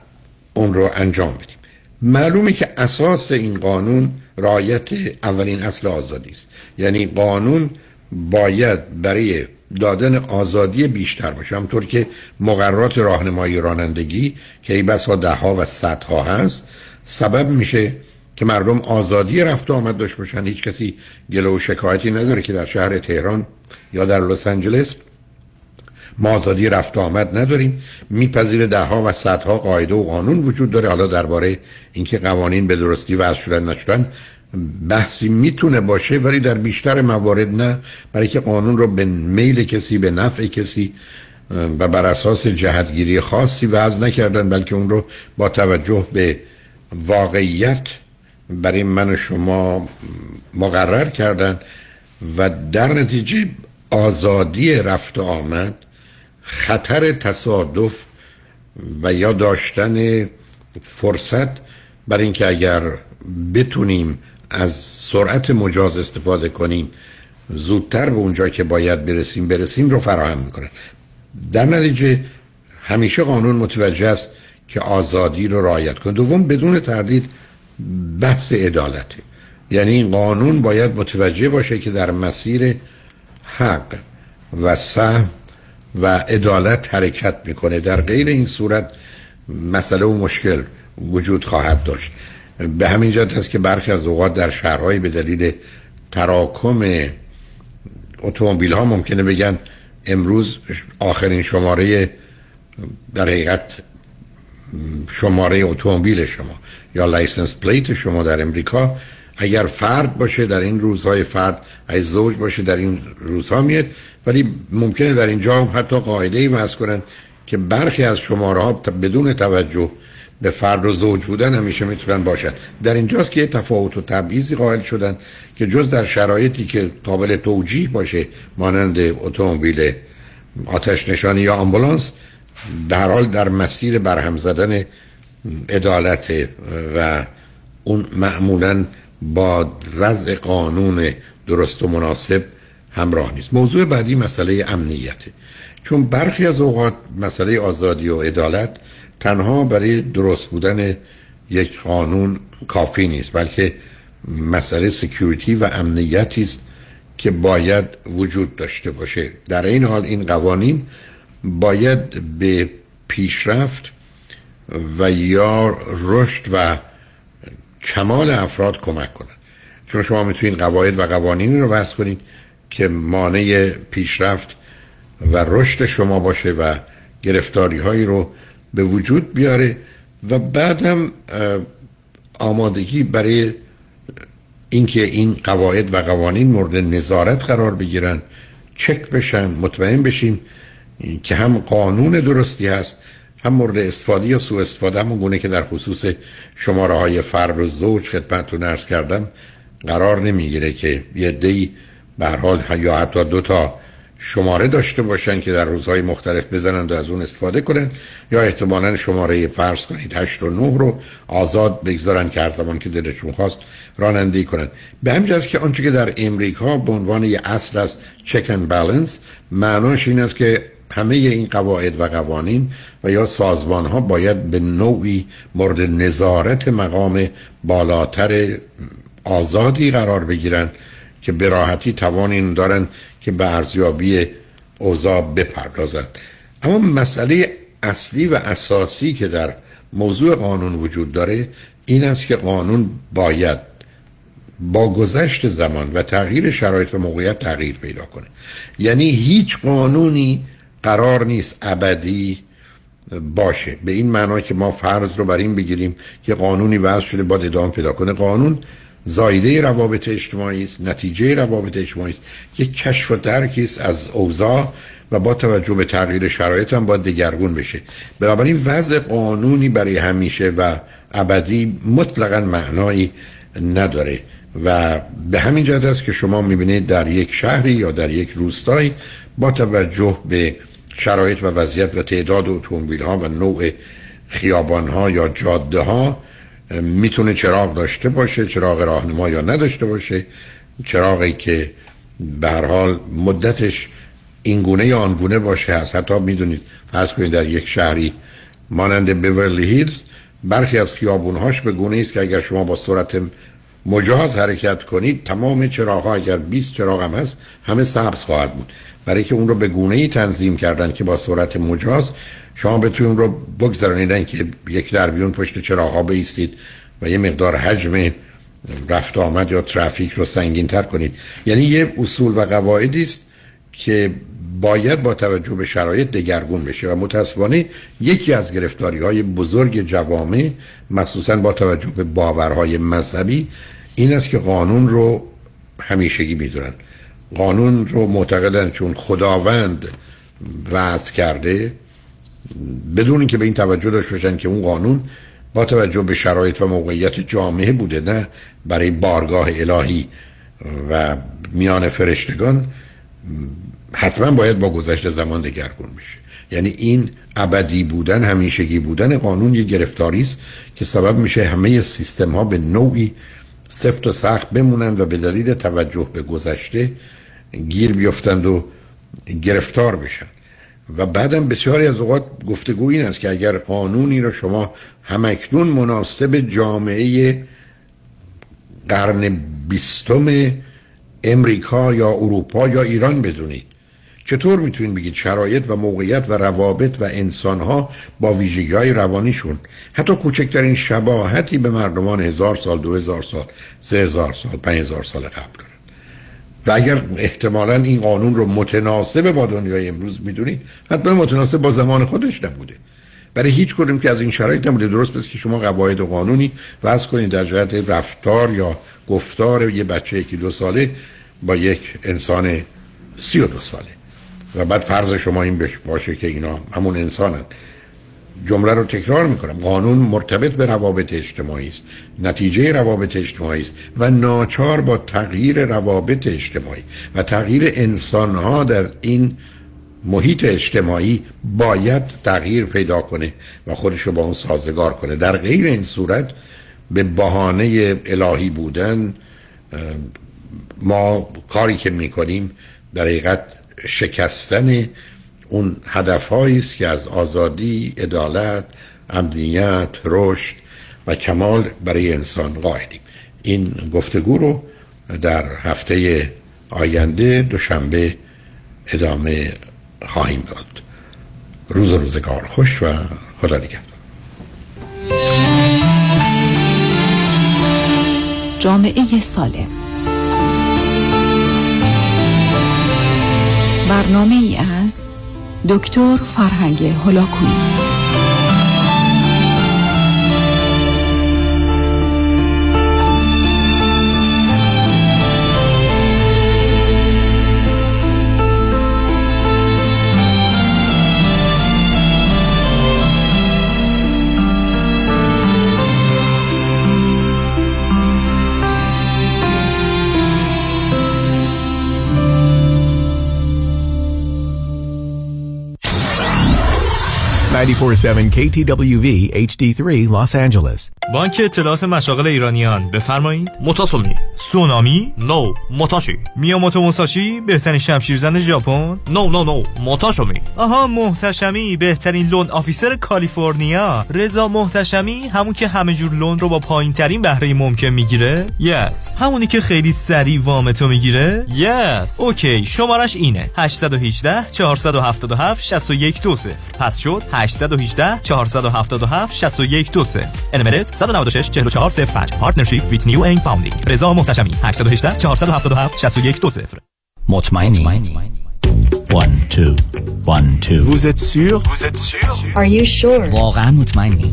اون رو انجام بدیم. معلومه که اساس این قانون رایت اولین اصل آزادی است. یعنی قانون باید برای دادن آزادی بیشتر باشه. همطور که مقررات راهنمایی رانندگی که ای بس ها ده ها و صد ها هست سبب میشه که مردم آزادی رفت و آمد داشت باشن هیچ کسی گله و شکایتی نداره که در شهر تهران یا در لس آنجلس ما آزادی رفت و آمد نداریم. میپذیره ده ها و صدها قاعده و قانون وجود داره. حالا درباره اینکه قوانین به درستی وضع شدن نشدن بحثی می‌تونه باشه ولی در بیشتر موارد نه. برای که قانون رو به میل کسی به نفع کسی و بر اساس جهتگیری خاصی وضع نکردن بلکه اون رو با توجه به واقعیت برای من و شما مقرر کردن و در نتیجه آزادی رفت و آمد خطر تصادف و یا داشتن فرصت برای اینکه اگر بتونیم از سرعت مجاز استفاده کنیم زودتر به اونجا که باید برسیم برسیم رو فراهم می‌کنه. در نتیجه همیشه قانون متوجه است که آزادی رو رعایت کنه. دوم بدون تردید بحث عدالته یعنی قانون باید متوجه باشه که در مسیر حق و سهم و عدالت حرکت می‌کنه. در غیر این صورت مسئله و مشکل وجود خواهد داشت. به همین جهت است که برخی از اوقات در شهرهایی به دلیل تراکم اتومبیل ها ممکنه بگن امروز آخرین شماره در حقیقت شماره اتومبیل شما یا license plate شما در امریکا اگر فرد باشه در این روزهای فرد ای زوج باشه در این روزها میاد ولی ممکنه در اینجا حتی قاعده ای وضع کنن که برخی از شماره ها بدون توجه به فرد و زوج بودن همیشه می‌تونن باشن. در اینجاست که تفاوت و تبعیضی قائل شدن که جز در شرایطی که قابل توجیه باشه مانند اتومبیل آتش نشانی یا آمبولانس در حال در مسیر برهم زدن عدالت و اون معمولا با وضع قانون درست و مناسب همراه نیست. موضوع بعدی مسئله امنیته چون برخی از اوقات مسئله آزادی و عدالت تنها برای درست بودن یک قانون کافی نیست بلکه مسئله سکیوریتی و امنیتی است که باید وجود داشته باشه. در این حال این قوانین باید به پیشرفت و یا رشد و کمال افراد کمک کنند چون شما می‌تونید قواعد و قوانینی رو وضع کنید که مانع پیشرفت و رشد شما باشه و گرفتاری هایی رو به وجود بیاره و بعدم آمادگی برای اینکه این قواعد و قوانین مورد نظارت قرار بگیرن چک بشن مطمئن بشیم که هم قانون درستی هست هم مورد استفاده یا سوء استفاده همون گونه که در خصوص شماره های فرد و زوج خدمتتون ارز کردم قرار نمی‌گیره که یه دی به حال یا حتی دو تا شماره داشته باشن که در روزهای مختلف بزنند و از اون استفاده کنن یا احتمالا شماره فرض کنید 8 و 9 رو آزاد بگذارن که هر زمان که دلشون خواست رانندگی کنن به همین که آنچه که در امریکا به عنوان یه اصل است چک اند بالانس معناش این است که همه این قواعد و قوانین و یا سازمان ها باید به نوعی مورد نظارت مقام بالاتر آزادی قرار بگیرن که به راحتی توان این دارن که به ارزیابی اوضاع بپردازند اما مسئله اصلی و اساسی که در موضوع قانون وجود داره این است که قانون باید با گذشت زمان و تغییر شرایط و موقعیت تغییر پیدا کنه. یعنی هیچ قانونی قرار نیست ابدی باشه. به این معنا که ما فرض رو بر این بگیریم که قانونی وضع شده باید ادامه پیدا کنه. قانون زایده روابط اجتماعی است نتیجه روابط اجتماعی است. یک کشف و درکی است از اوضاع و با توجه به تغییر شرایط هم باید دگرگون بشه. بنابراین وضع قانونی برای همیشه و ابدی مطلقا معنایی نداره و به همین جهت است که شما می‌بینید در یک شهری یا در یک روستایی با توجه به شرایط و وضعیت و تعداد اتومبیل ها و نوع خیابان ها یا جاده ها می‌تونه چراغ داشته باشه چراغ راهنما یا نداشته باشه. چراغی که به هر حال مدتش این گونه یا آن گونه باشه هست. حتی می‌دونید فرض کنید در یک شهری مانند بیورلی هیلز برخی از خیابونهاش به گونه است که اگر شما با سرعت مجاز حرکت کنید تمام چراغ ها اگر 20 چراغ هم هست همه سبز خواهد بود. برای که اون رو به گونه ای تنظیم کردن که با سرعت مجاز شما بتونید رو بگذارونیدن که یک دربیون پشت چراغ ها بیستید و یه مقدار حجم رفت آمد یا ترافیک رو سنگین تر کنید. یعنی یه اصول و قواعدی است که باید با توجه به شرایط دگرگون بشه و متاسفانه یکی از گرفتاری های بزرگ جوامع مخصوصا با توجه به باورهای مذهبی این است که قانون رو همیشگی می‌دونن. قانون رو معتقدن چون خداوند وضع کرده بدون اینکه به این توجه داشته باشن که اون قانون با توجه به شرایط و موقعیت جامعه بوده نه برای بارگاه الهی و میان فرشتگان حتما باید با گذشت زمان دگرگون بشه. یعنی این ابدی بودن همیشگی بودن قانون یه گرفتاری است که سبب میشه همه سیستم ها به نوعی سفت و سخت بمونند و به دلیل توجه به گذشته گیر بیفتند و گرفتار بشن. و بعدم بسیاری از اوقات گفتگو این است که اگر قانونی را شما همکنون مناسب جامعه قرن بیستم امریکا یا اروپا یا ایران بدونید. چطور می‌تونید بگید شرایط و موقعیت و روابط و انسانها با ویژگی های روانیشون حتی کوچکترین شباهتی به مردمان هزار سال دو هزار سال سه هزار سال پنج هزار سال قبل؟ و اگر احتمالا این قانون رو متناسب با دنیای امروز می‌دونید حتما متناسب با زمان خودش نبوده. برای هیچ کدوم که از این شرایط نبوده. درست بس که شما قواعد و قانونی وضع کنید در جهت رفتار یا گفتار یه بچه یکی دو ساله با یک انسان سی و دو ساله. و بعد فرض شما این باشه که اینا همون انسانن. جمله رو تکرار می‌کنم. قانون مرتبط به روابط اجتماعی است نتیجه روابط اجتماعی است و ناچار با تغییر روابط اجتماعی و تغییر انسانها در این محیط اجتماعی باید تغییر پیدا کنه و خودش رو با اون سازگار کنه. در غیر این صورت به بهانه الهی بودن ما کاری که می‌کنیم در حقیقت شکستن اون هدفهایی است که از آزادی، عدالت، امنیت، رشد و کمال برای انسان قائلیم این گفتگو رو در هفته آینده دوشنبه ادامه خواهیم داد. روز روزگار خوش و خدا نگهدار. جامعه سالم. برنامه ای از دکتر فرهنگ هلاکویی KTWV HD3 Los Angeles. بانک اطلاعات مشاغل ایرانیان بفرمایید. متاسومی سونامی. نو متاشی میاموتو موساشی بهترین شمشیرزن ژاپن. نو نو نو متاشمی آها محتشمی بهترین لون آفیسر کالیفرنیا. رضا محتشمی همون که همه جور لون رو با پایین ترین بهره ممکن می‌گیره؟ یس. همونی که خیلی سریع وام تو می‌گیره؟ یس. اوکی شمارش اینه. 818 477 6120 پس شد 818 477 6120 NMLS 196 44 05 partnership with new in funding رضا محتشمی 818 477 6120 مطمئنی 1 2 1 2 Vous êtes sûr? Vous êtes sûr? Are you sure? واقعا مطمئنی.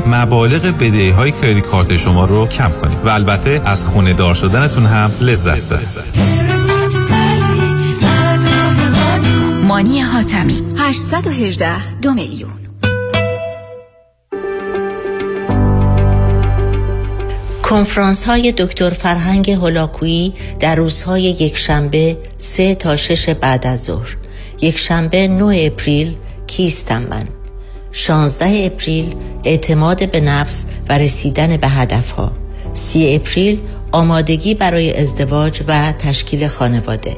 مبالغ بدهی های credit card شما رو کم کنیم و البته از خونه دار شدنتون هم لذت ببرید. مانی حاتمی. 818 دو میلیون. کنفرانس های دکتر فرهنگ هولاکویی در روزهای یکشنبه سه تا شش بعد از ظهر. یکشنبه 9 اپریل کیستم من. 16 اپریل اعتماد به نفس و رسیدن به هدفها. 30 اپریل آمادگی برای ازدواج و تشکیل خانواده.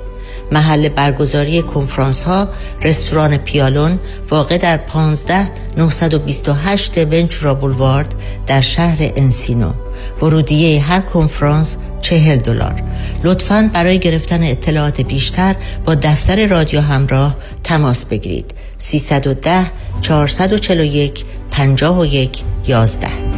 محل برگزاری کنفرانس ها رستوران پیالون واقع در 15 928 ونچورا بولوارد در شهر انسینو. ورودیه هر کنفرانس چهل دلار. لطفا برای گرفتن اطلاعات بیشتر با دفتر رادیو همراه تماس بگیرید. 310 441 51 11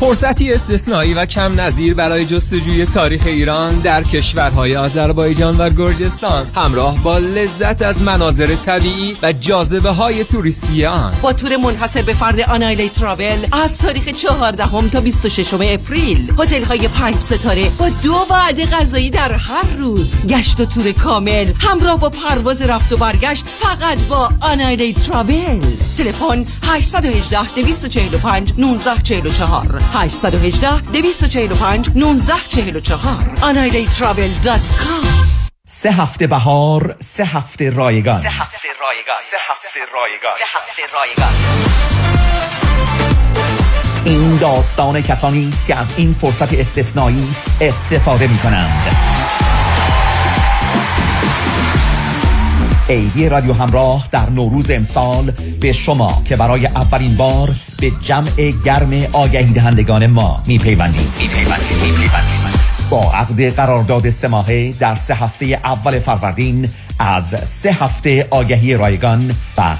فرصتی استثنایی و کم نظیر برای جستجوی تاریخ ایران در کشورهای آذربایجان و گرجستان. همراه با لذت از مناظر طبیعی و جاذبه های توریستی آن. با تور منحصر به فرد آنایلی تراول از تاریخ 14 هم تا 26 اپریل. هتل های پنج ستاره با دو وعده غذایی در هر روز. گشت و تور کامل. همراه با پرواز رفت و برگشت فقط با آنایلی تراول تلفن 818 245 1944 818 245 1944 anailytravel.com سه هفته بهار سه هفته رایگان. سه هفته رایگان. سه هفته رایگان. سه هفته رایگان. این داستان کسانی است که از این فرصت استثنایی استفاده می کنند ایدی رادیو همراه در نوروز امسال به شما که برای اولین بار به جمع گرم آگهی دهندگان ما می پیوندید با عقد قرارداد سه ماهه در سه هفته اول فروردین از سه هفته آگهی رایگان و